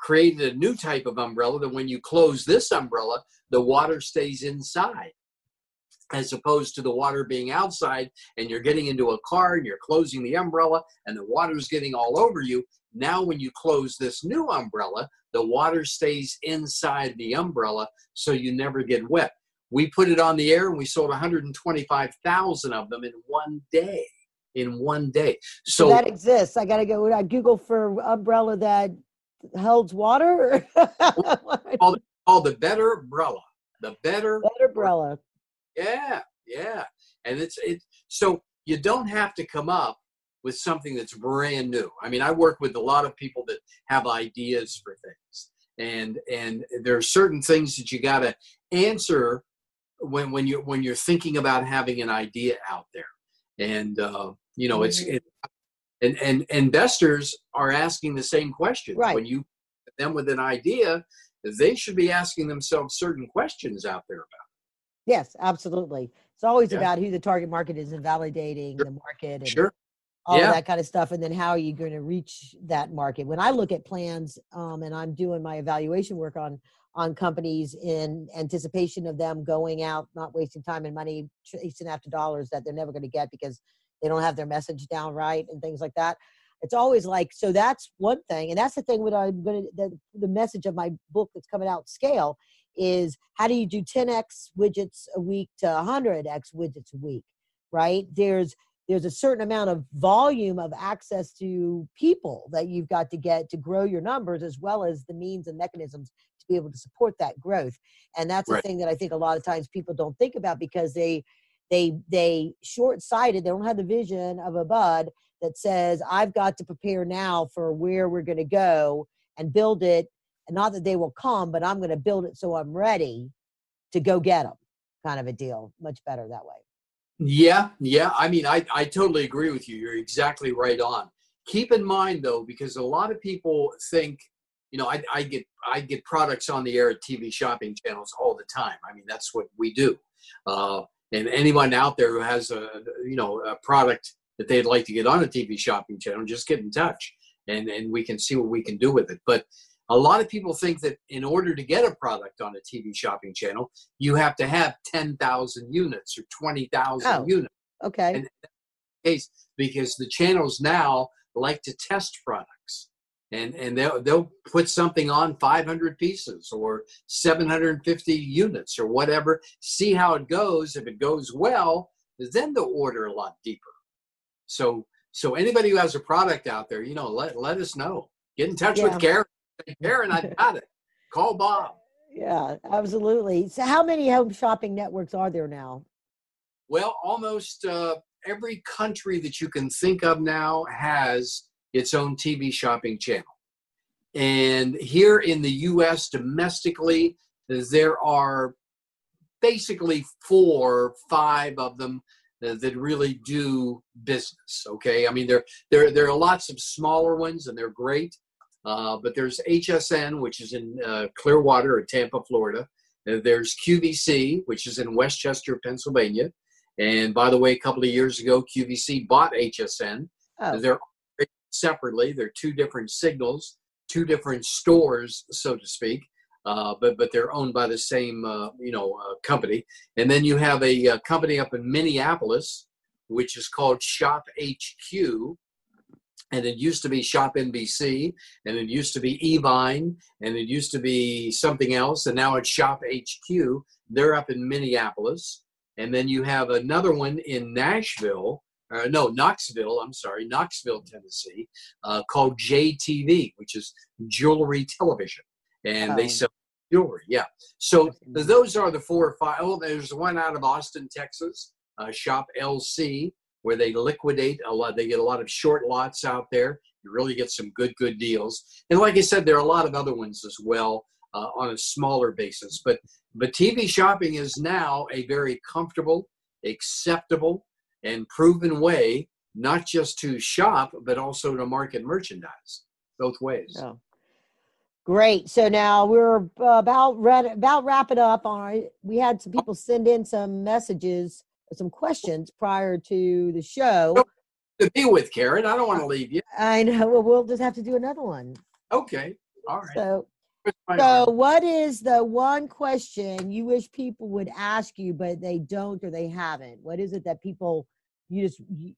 created a new type of umbrella that when you close this umbrella, the water stays inside as opposed to the water being outside and you're getting into a car and you're closing the umbrella and the water's getting all over you. Now, when you close this new umbrella, the water stays inside the umbrella so you never get wet. We put it on the air and we sold 125,000 of them in one day. In one day. so So that exists. I gotta go. I Google for umbrella that holds water. called the better umbrella. The better That umbrella. Yeah, yeah. And it's it so you don't have to come up with something that's brand new. I mean, I work with a lot of people that have ideas for things. And and there are certain things that you got to answer when when you when you're thinking about having an idea out there. And uh, you know, it's Mhm. it, and and investors are asking the same question. Right. When you them with an idea, they should be asking themselves certain questions out there about. Yes, absolutely. It's always Yeah. about who the target market is and validating Sure. the market and Sure. all Yeah. that kind of stuff. And then how are you going to reach that market? When I look at plans um, and I'm doing my evaluation work on on companies in anticipation of them going out, not wasting time and money chasing after dollars that they're never going to get because they don't have their message down right and things like that. It's always like so. That's one thing, and that's the thing. What I'm going to the, the message of my book that's coming out scale is how do you do 10x widgets a week to 100x widgets a week right there's there's a certain amount of volume of access to people that you've got to get to grow your numbers as well as the means and mechanisms to be able to support that growth and that's the Right. thing that i think a lot of times people don't think about because they they they short-sighted they don't have the vision of a bud that says i've got to prepare now for where we're going to go and build it not that they will come but i'm going to build it so i'm ready to go get them kind of a deal much better that way Yeah, yeah. I mean, I, I totally agree with you. You're exactly right on. Keep in mind though, because a lot of people think, you know, I, I get I get products on the air at TV shopping channels all the time. I mean, that's what we do. Uh, and anyone out there who has a you know a product that they'd like to get on a TV shopping channel, just get in touch, and and we can see what we can do with it. But a lot of people think that in order to get a product on a TV shopping channel, you have to have 10,000 units or 20,000 Oh. units. okay. And- case because the channels now like to test products. And and they'll they'll put something on 500 pieces or 750 units or whatever see how it goes. If it goes well then they'll order a lot deeper. So so anybody who has a product out there you know let let us know. Get in touch Yeah. with Karen Karen I've got it call Bob yeah absolutely so how many home shopping networks are there now Well, almost uh, every country that you can think of now has its own TV shopping channel. And here in the US domestically, there are basically four, five of them uh, that really do business. Okay, I mean there there there are lots of smaller ones and they're great, uh, but there's HSN which is in uh, Clearwater or Tampa, Florida. Uh, there's QVC which is in West Chester, Pennsylvania. And by the way, a couple of years ago, QVC bought HSN. oh They're separately. They're two different signals, two different stores, so to speak. Uh, but but they're owned by the same uh, you know uh, company. And then you have a, uh company up in Minneapolis, which is called Shop HQ. And it used to be Shop NBC, and it used to be Evine, and it used to be something else, and now it's Shop HQ. They're up in Minneapolis. And then you have another one in Nashville, uh, no, Knoxville, I'm sorry, Knoxville, Tennessee, uh, called JTV, which is jewelry television. And Oh. they sell jewelry, yeah. So those are the four or five. Oh, there's one out of Austin, Texas, uh, Shop LC, where they liquidate a lot. They get a lot of short lots out there. You really get some good, good deals. And like I said, there are a lot of other ones as well uh, on a smaller basis. But but TV shopping is now a very comfortable, acceptable, and proven way not just to shop but also to market merchandise. Both ways. Oh. Great. So now we're about read, about wrapping up. On our, we had some people send in some messages, some questions prior to the show. To be with Karen, I don't want to uh, leave you. I know. Well, we'll just have to do another one. Okay, all right. So, so what is the one question you wish people would ask you, but they don't or they haven't? What is it that people you just you,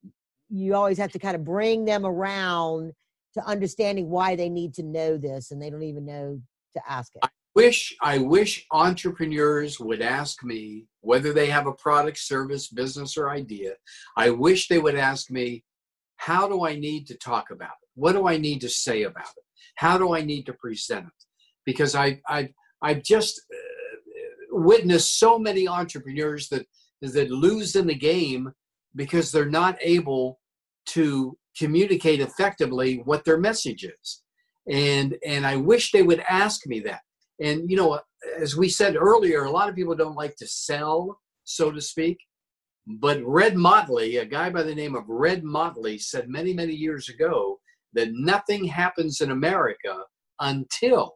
you always have to kind of bring them around to understanding why they need to know this, and they don't even know to ask it. I wish I wish entrepreneurs would ask me whether they have a product, service, business, or idea. I wish they would ask me, how do I need to talk about it? What do I need to say about it? How do I need to present it? Because I I I've just uh, witnessed so many entrepreneurs that that lose in the game because they're not able to communicate effectively what their message is. And and I wish they would ask me that. And you know, as we said earlier, a lot of people don't like to sell, so to speak. But Red Motley, a guy by the name of Red Motley, said many, many years ago that nothing happens in America until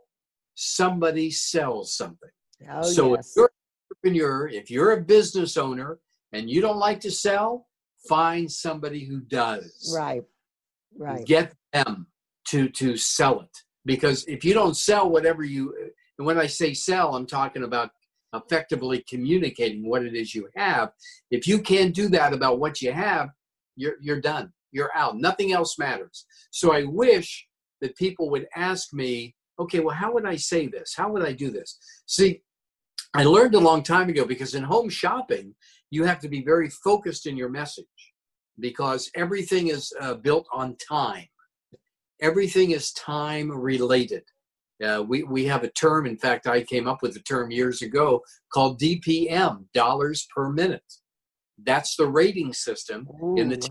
somebody sells something. Oh so yes. if you're an entrepreneur, if you're a business owner and you don't like to sell, find somebody who does. Right. Right. Get them to to sell it because if you don't sell whatever you and when I say sell, I'm talking about effectively communicating what it is you have. If you can't do that about what you have, you're you're done. You're out. Nothing else matters. So I wish that people would ask me, okay, well, how would I say this? How would I do this? See, I learned a long time ago because in home shopping, you have to be very focused in your message because everything is uh, built on time. Everything is time related. Uh, we, we have a term, in fact, I came up with a term years ago called DPM, dollars per minute. That's the rating system Ooh. in the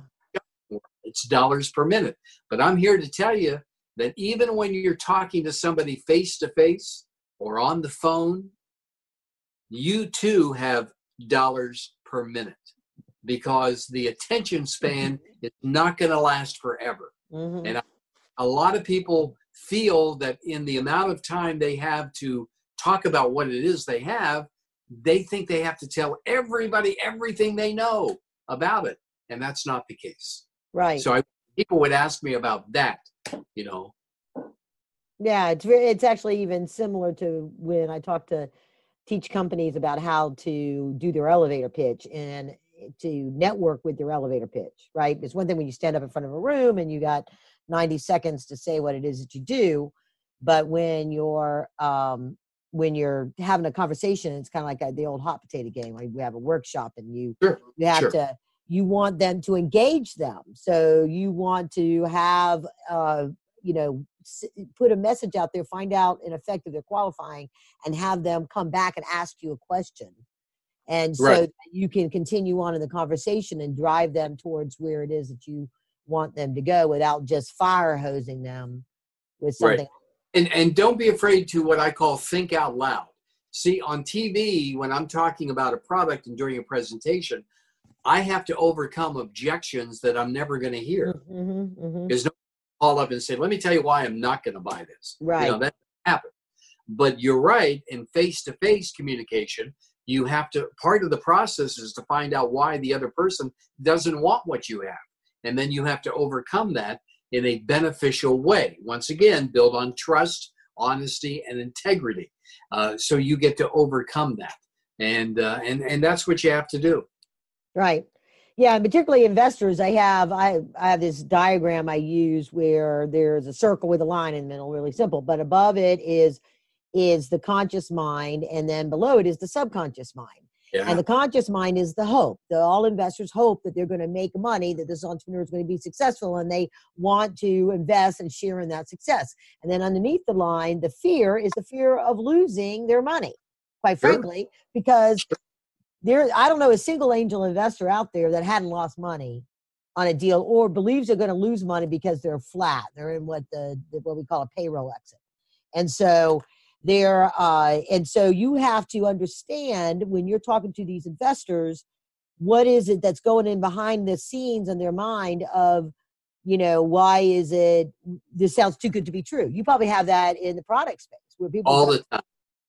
it's dollars per minute. But I'm here to tell you that even when you're talking to somebody face to face or on the phone, you too have dollars per minute because the attention span is not going to last forever. Mm-hmm. And a lot of people feel that in the amount of time they have to talk about what it is they have, they think they have to tell everybody everything they know about it. And that's not the case. Right. So I, people would ask me about that, you know. Yeah, it's it's actually even similar to when I talk to teach companies about how to do their elevator pitch and to network with your elevator pitch, right? It's one thing when you stand up in front of a room and you got 90 seconds to say what it is that you do, but when you're um, when you're having a conversation, it's kind of like a, the old hot potato game. Like we have a workshop and you sure, you have sure. to you want them to engage them. So you want to have uh, you know put a message out there, find out in effect if they're qualifying, and have them come back and ask you a question. And so right. you can continue on in the conversation and drive them towards where it is that you want them to go without just fire hosing them with something. Right. And and don't be afraid to what I call think out loud. See, on TV, when I'm talking about a product and during a presentation, I have to overcome objections that I'm never going to hear. Mm-hmm, mm-hmm. No call up and say, "Let me tell you why I'm not going to buy this." Right. You know, that happen. But you're right. In face-to-face communication, you have to. Part of the process is to find out why the other person doesn't want what you have, and then you have to overcome that in a beneficial way. Once again, build on trust, honesty, and integrity. Uh, so you get to overcome that, and uh, and and that's what you have to do. Right. Yeah, and particularly investors, I have I, I have this diagram I use where there's a circle with a line in the middle, really simple. But above it is is the conscious mind, and then below it is the subconscious mind. Yeah. And the conscious mind is the hope. The all investors hope that they're going to make money, that this entrepreneur is going to be successful, and they want to invest and share in that success. And then underneath the line, the fear is the fear of losing their money, quite sure. frankly, because there I don't know a single angel investor out there that hadn't lost money on a deal or believes they're going to lose money because they're flat. They're in what the, the what we call a payroll exit. And so there uh and so you have to understand when you're talking to these investors what is it that's going in behind the scenes in their mind of you know why is it this sounds too good to be true you probably have that in the product space where people all the time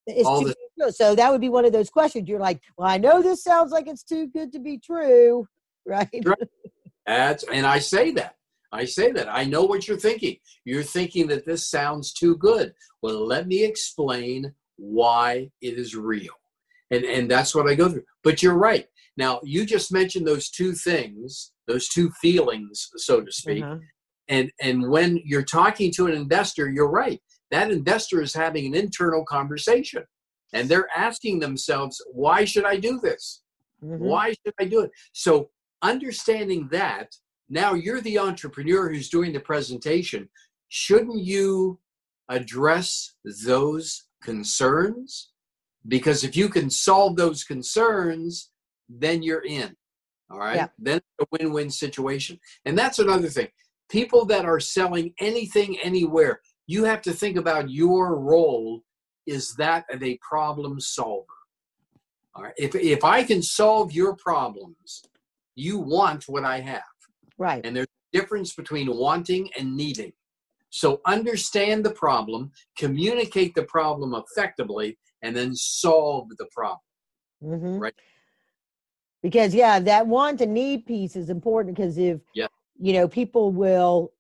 it's all too the- true. so that would be one of those questions you're like well i know this sounds like it's too good to be true right, right. that's and i say that I say that. I know what you're thinking. You're thinking that this sounds too good. Well, let me explain why it is real. And, and that's what I go through. But you're right. Now, you just mentioned those two things, those two feelings, so to speak. Uh-huh. And, and when you're talking to an investor, you're right. That investor is having an internal conversation and they're asking themselves, why should I do this? Mm-hmm. Why should I do it? So, understanding that now you're the entrepreneur who's doing the presentation. Shouldn't you address those concerns? Because if you can solve those concerns, then you're in. All right. Yeah. Then a win win situation. And that's another thing. People that are selling anything anywhere, you have to think about your role is that of a problem solver. All right. If, if I can solve your problems, you want what I have. Right. And there's a difference between wanting and needing. So understand the problem, communicate the problem effectively, and then solve the problem. Mhm. Right. Because yeah, that want and need piece is important because if Yeah. you know people will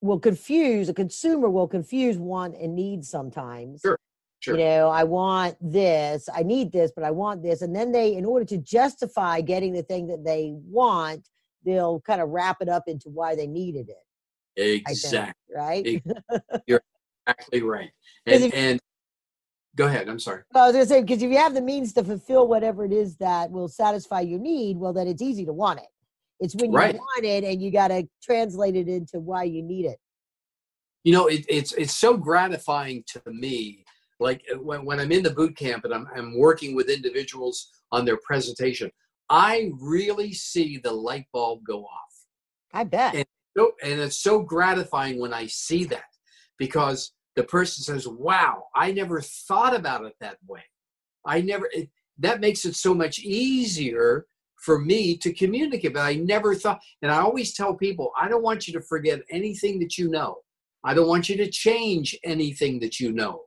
will confuse a consumer will confuse want and need sometimes. Sure, sure. You know, I want this, I need this, but I want this, and then they, in order to justify getting the thing that they want, they'll kind of wrap it up into why they needed it. I think, Exactly. right? Ex- Exactly right. And if- and go ahead. I'm sorry. I was gonna say because if you have the means to fulfill whatever it is that will satisfy your need, well, then it's easy to want it. It's when you Right. want it and you got to translate it into why you need it. You know, it, it's it's so gratifying to me. Like uh, when, when I'm in the boot camp and I'm I'm working with individuals on their presentation, I really see the light bulb go off. I bet. And- So, and it's so gratifying when I see that because the person says, "Wow, I never thought about it that way. I never." It, that makes it so much easier for me to communicate. But I never thought, and I always tell people, I don't want you to forget anything that you know. I don't want you to change anything that you know.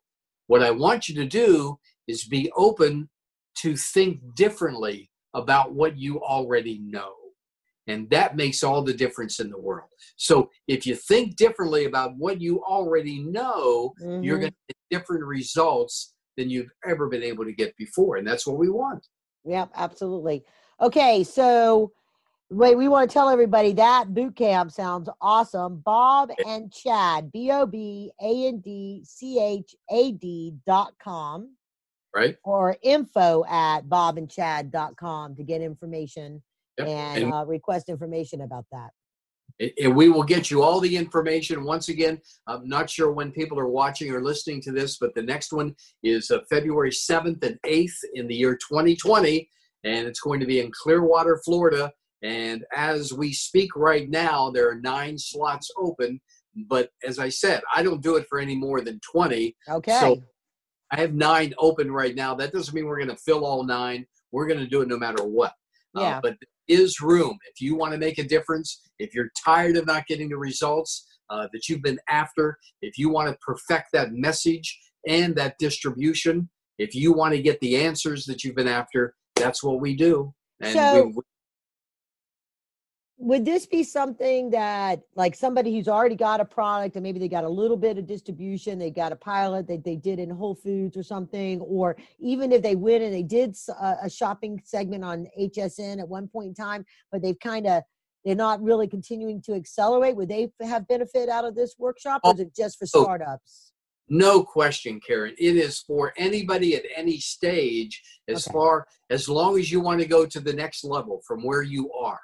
What I want you to do is be open to think differently about what you already know. And that makes all the difference in the world. So if you think differently about what you already know, you're Mhm. going to get different results than you've ever been able to get before. And that's what we want. Yep, absolutely. Okay, so wait, we want to tell everybody that boot camp sounds awesome. Bob and Chad, B O B A N D C H A D dot com Right? or info at bobandchad.com to get information Yep. and, And- uh, request information about that. and we will get you all the information once again i'm not sure when people are watching or listening to this but the next one is uh, february 7th and 8th in the year 2020 and it's going to be in clearwater florida and as we speak right now there are nine slots open but as i said i don't do it for any more than 20 Okay. I have nine open right now. That doesn't mean we're going to fill all nine. We're going to do it no matter what. Uh, Yeah. but there is room. If you want to make a difference, if you're tired of not getting the results uh, that you've been after, if you want to perfect that message and that distribution, if you want to get the answers that you've been after, that's what we do. And So- we, would this be something that like somebody who's already got a product and maybe they got a little bit of distribution they got a pilot that they did in whole foods or something or even if they went and they did uh, a shopping segment on hsn at one point in time but they've kind of they're not really continuing to accelerate would they have benefit out of this workshop or is it just for Oh. startups No question, Karen. It is for anybody at any stage, as Okay. far as long as you want to go to the next level from where you are.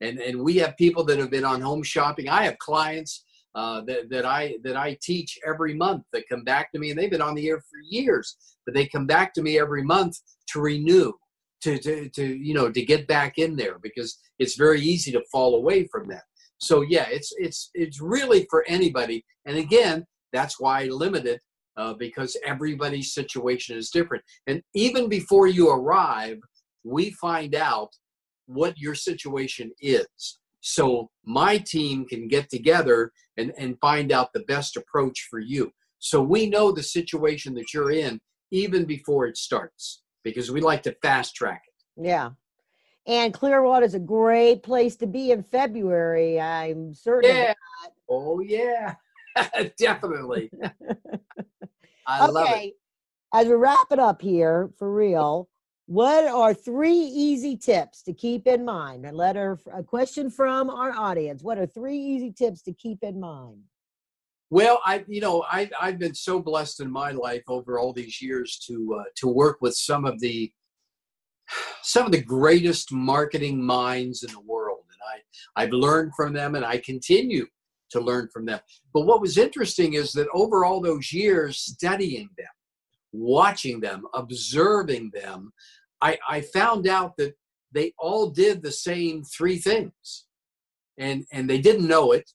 And and we have people that have been on home shopping. I have clients uh, that that I that I teach every month that come back to me, and they've been on the air for years, but they come back to me every month to renew, to to to you know to get back in there because it's very easy to fall away from that. So yeah, it's it's it's really for anybody. And again, that's why I limit it uh, because everybody's situation is different. And even before you arrive, we find out what your situation is. So my team can get together and, and find out the best approach for you. So we know the situation that you're in even before it starts because we like to fast track it. yeah and clearwater is a great place to be in february i'm certain Yeah. Oh, yeah. Definitely. I okay. love it. As we wrap it up here, for real, what are three easy tips to keep in mind? A letter, a question from our audience. What are three easy tips to keep in mind? Well, I, you know, I, I've been so blessed in my life over all these years to uh, to work with some of the some of the greatest marketing minds in the world, and I I've learned from them, and I continue to learn from them. But what was interesting is that over all those years studying them, watching them, observing them, I, I found out that they all did the same three things, and and they didn't know it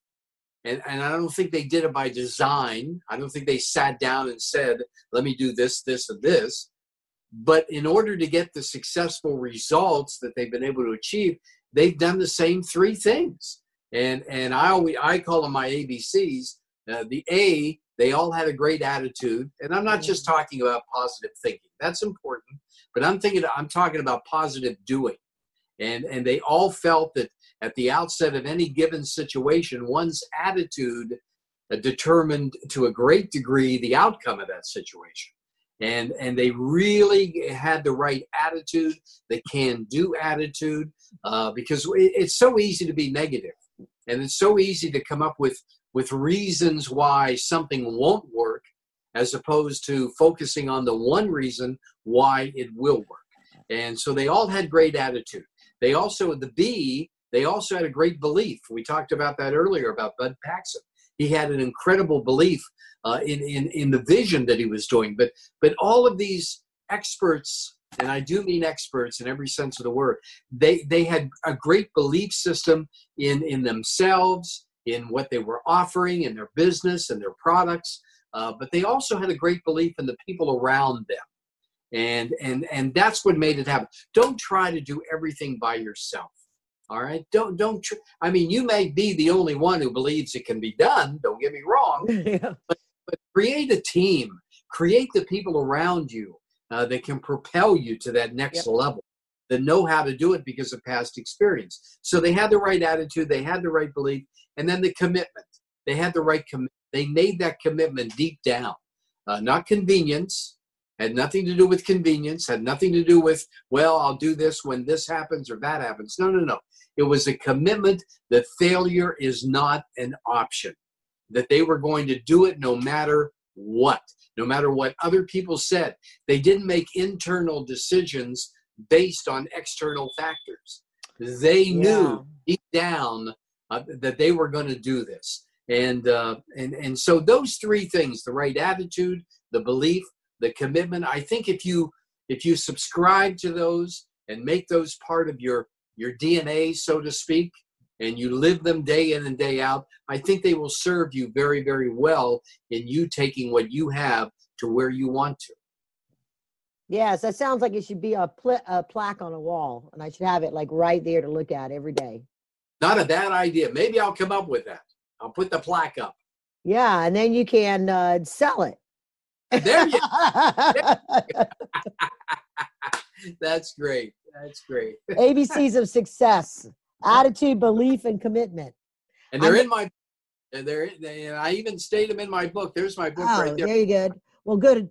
and, and I don't think they did it by design. I don't think they sat down and said, let me do this, this, and this. But in order to get the successful results that they've been able to achieve, they've done the same three things. And and I always I call them my ABCs. Uh, the A, they all had a great attitude, and I'm not just talking about positive thinking. That's important, but I'm thinking I'm talking about positive doing. And and they all felt that at the outset of any given situation, one's attitude uh, determined to a great degree the outcome of that situation. And, and they really had the right attitude, the can do attitude, uh, because it's so easy to be negative and it's so easy to come up with, with reasons why something won't work as opposed to focusing on the one reason why it will work. And so they all had great attitude. They also, the B, they also had a great belief. We talked about that earlier about Bud Paxson. He had an incredible belief uh, in, in, in the vision that he was doing. But, but all of these experts, and I do mean experts in every sense of the word, they, they had a great belief system in, in themselves, in what they were offering, in their business and their products. Uh, but they also had a great belief in the people around them. And and and that's what made it happen. Don't try to do everything by yourself all right? Don't don't tr- i mean you may be the only one who believes it can be done don't get me wrong yeah. but, but create a team. Create the people around you uh, that can propel you to that next yep. level that know how to do it because of past experience. So they had the right attitude they had the right belief and then the commitment. They had the right com- they made that commitment deep down uh, not convenience had nothing to do with convenience, had nothing to do with, well, I'll do this when this happens or that happens. No, no, no. It was a commitment that failure is not an option, that they were going to do it no matter what, no matter what other people said. They didn't make internal decisions based on external factors. They yeah. knew deep down uh, that they were going to do this. And, uh, and, and so those three things the right attitude, the belief, the commitment i think if you if you subscribe to those and make those part of your your dna so to speak and you live them day in and day out i think they will serve you very very well in you taking what you have to where you want to. Yes that sounds like it should be a, pl- a plaque on a wall and i should have it like right there to look at every day. Not a bad idea. Maybe i'll come up with that i'll put the plaque up yeah and then you can uh, sell it there you go. That's great. That's great. ABCs of success: attitude, belief, and commitment. And they're I'm, in my. And they're. They, I even state them in my book. There's my book oh, right there. There you go. Well, good.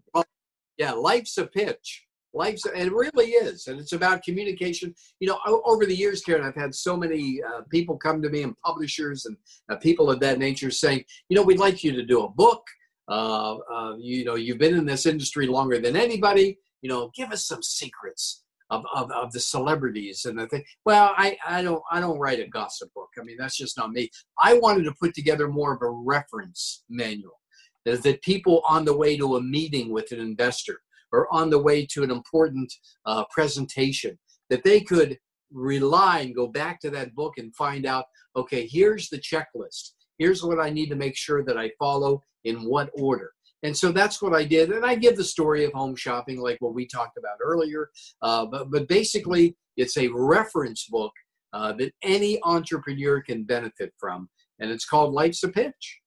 Yeah, life's a pitch. Life's and it really is, and it's about communication. You know, over the years, Karen, I've had so many uh, people come to me and publishers and uh, people of that nature saying, you know, we'd like you to do a book uh, uh, you know, you've been in this industry longer than anybody. You know, give us some secrets of, of, of the celebrities and the thing. Well, I, I don't I don't write a gossip book. I mean, that's just not me. I wanted to put together more of a reference manual that, that people on the way to a meeting with an investor or on the way to an important uh, presentation that they could rely and go back to that book and find out okay here's the checklist here's what i need to make sure that i follow in what order. And so that's what I did. And I give the story of home shopping, like what we talked about earlier. Uh, but, but basically, it's a reference book uh, that any entrepreneur can benefit from. And it's called Life's a Pitch.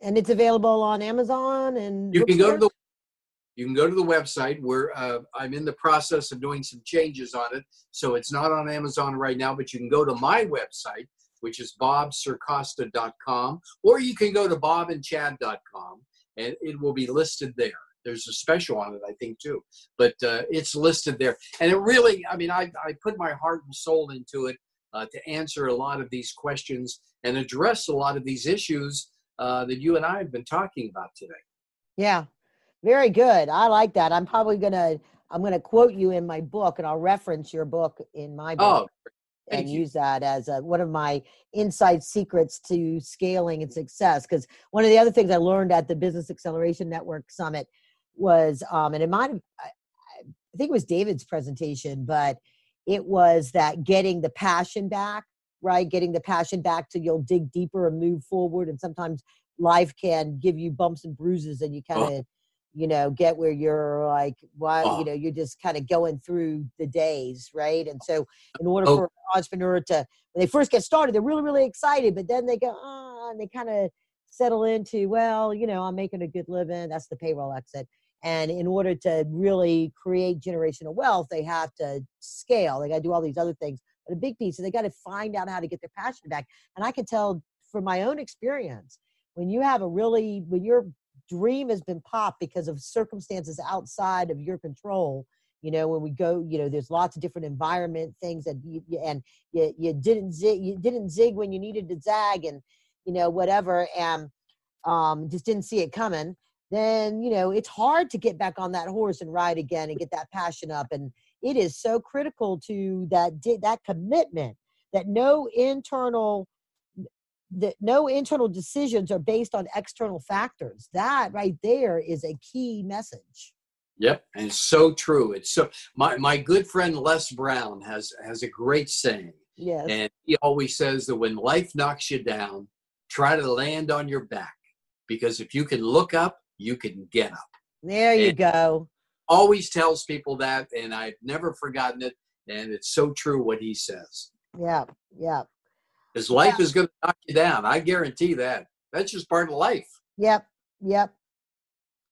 And it's available on Amazon and you can go to the you can go to the website where uh, I'm in the process of doing some changes on it. So it's not on Amazon right now, but you can go to my website, which is bobacosta.com, or you can go to bobandchad.com and it will be listed there. There's a special on it, I think, too, but uh, it's listed there. And it really, I mean, I, I put my heart and soul into it uh, to answer a lot of these questions and address a lot of these issues uh, that you and I have been talking about today. Yeah, very good. I like that. I'm probably gonna I'm gonna quote you in my book, and I'll reference your book in my book. Oh, and you. use that as a, one of my inside secrets to scaling and success. Because one of the other things I learned at the Business Acceleration Network Summit was, um, and it might have, I, think it was David's presentation, but it was that getting the passion back, right? Getting the passion back to you'll dig deeper and move forward. And sometimes life can give you bumps and bruises and you kind of, oh you know get where you're like why oh. you know you're just kind of going through the days right and so in order oh. for an entrepreneur to when they first get started they're really really excited but then they go ah and they kind of settle into well you know i'm making a good living that's the payroll exit And in order to really create generational wealth, they have to scale. They got to do all these other things. But a big piece is they got to find out how to get their passion back. And I can tell from my own experience, when you have a really, when your dream has been popped because of circumstances outside of your control, you know when we go you know there's lots of different environment things that you, and you, you didn't zig you didn't zig when you needed to zag and you know whatever and um just didn't see it coming then you know it's hard to get back on that horse and ride again and get that passion up and it is so critical to that that commitment that no internal that no internal decisions are based on external factors that right there is a key message Yep, and it's so true. It's so my my good friend Les Brown has has a great saying. Yes. And he always says that when life knocks you down, try to land on your back because if you can look up, you can get up. There you and go. Always tells people that, and I've never forgotten it. And it's so true what he says. Yeah, yeah. Because life yeah. is going to knock you down. I guarantee that. That's just part of life. Yep, yep.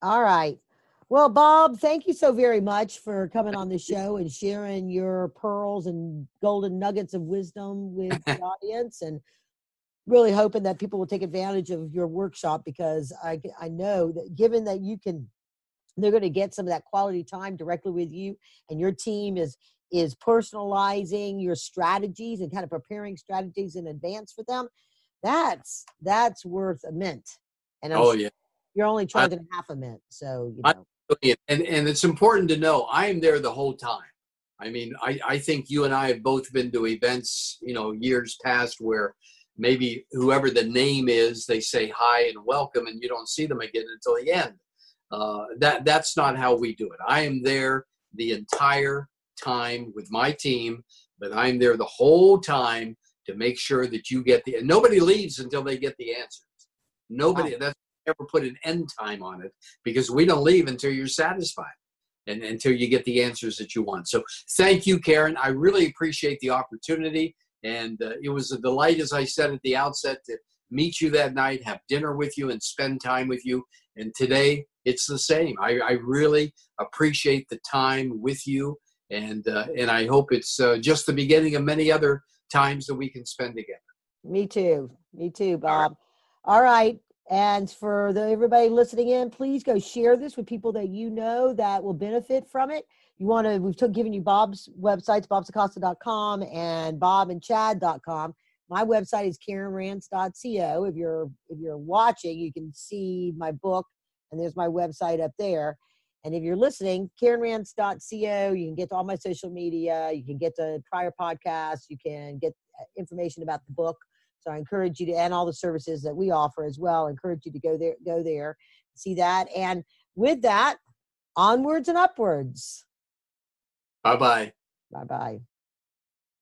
All right. Well, Bob, thank you so very much for coming on the show and sharing your pearls and golden nuggets of wisdom with the audience and really hoping that people will take advantage of your workshop because I, I know that given that you can they're going to get some of that quality time directly with you and your team is is personalizing your strategies and kind of preparing strategies in advance for them that's that's worth a mint and I'm oh yeah you're only charging I, half a mint so you know and and it's important to know I am there the whole time. I mean, I, I think you and I have both been to events, you know, years past where maybe whoever the name is, they say hi and welcome, and you don't see them again until the end. Uh, that that's not how we do it. I am there the entire time with my team, but I'm there the whole time to make sure that you get the. And nobody leaves until they get the answers. Nobody. Wow. That's ever put an end time on it because we don't leave until you're satisfied and until you get the answers that you want. So thank you, Karen. I really appreciate the opportunity. And uh, it was a delight, as I said at the outset, to meet you that night, have dinner with you, and spend time with you. And today, it's the same. I, I really appreciate the time with you, and uh, and I hope it's uh, just the beginning of many other times that we can spend together. Me too. Me too, Bob. All right. All right. And for the, everybody listening in, please go share this with people that you know that will benefit from it. You want to, we've took, given you Bob's websites, bobacosta.com and bobandchad.com. My website is karenrance.co. If you're, if you're watching, you can see my book and there's my website up there. And if you're listening, karenrance.co, you can get to all my social media, you can get to prior podcasts, you can get uh, information about the book so I encourage you to, and all the services that we offer as well. I encourage you to go there, go there, see that. And with that, onwards and upwards. Bye bye. Bye bye.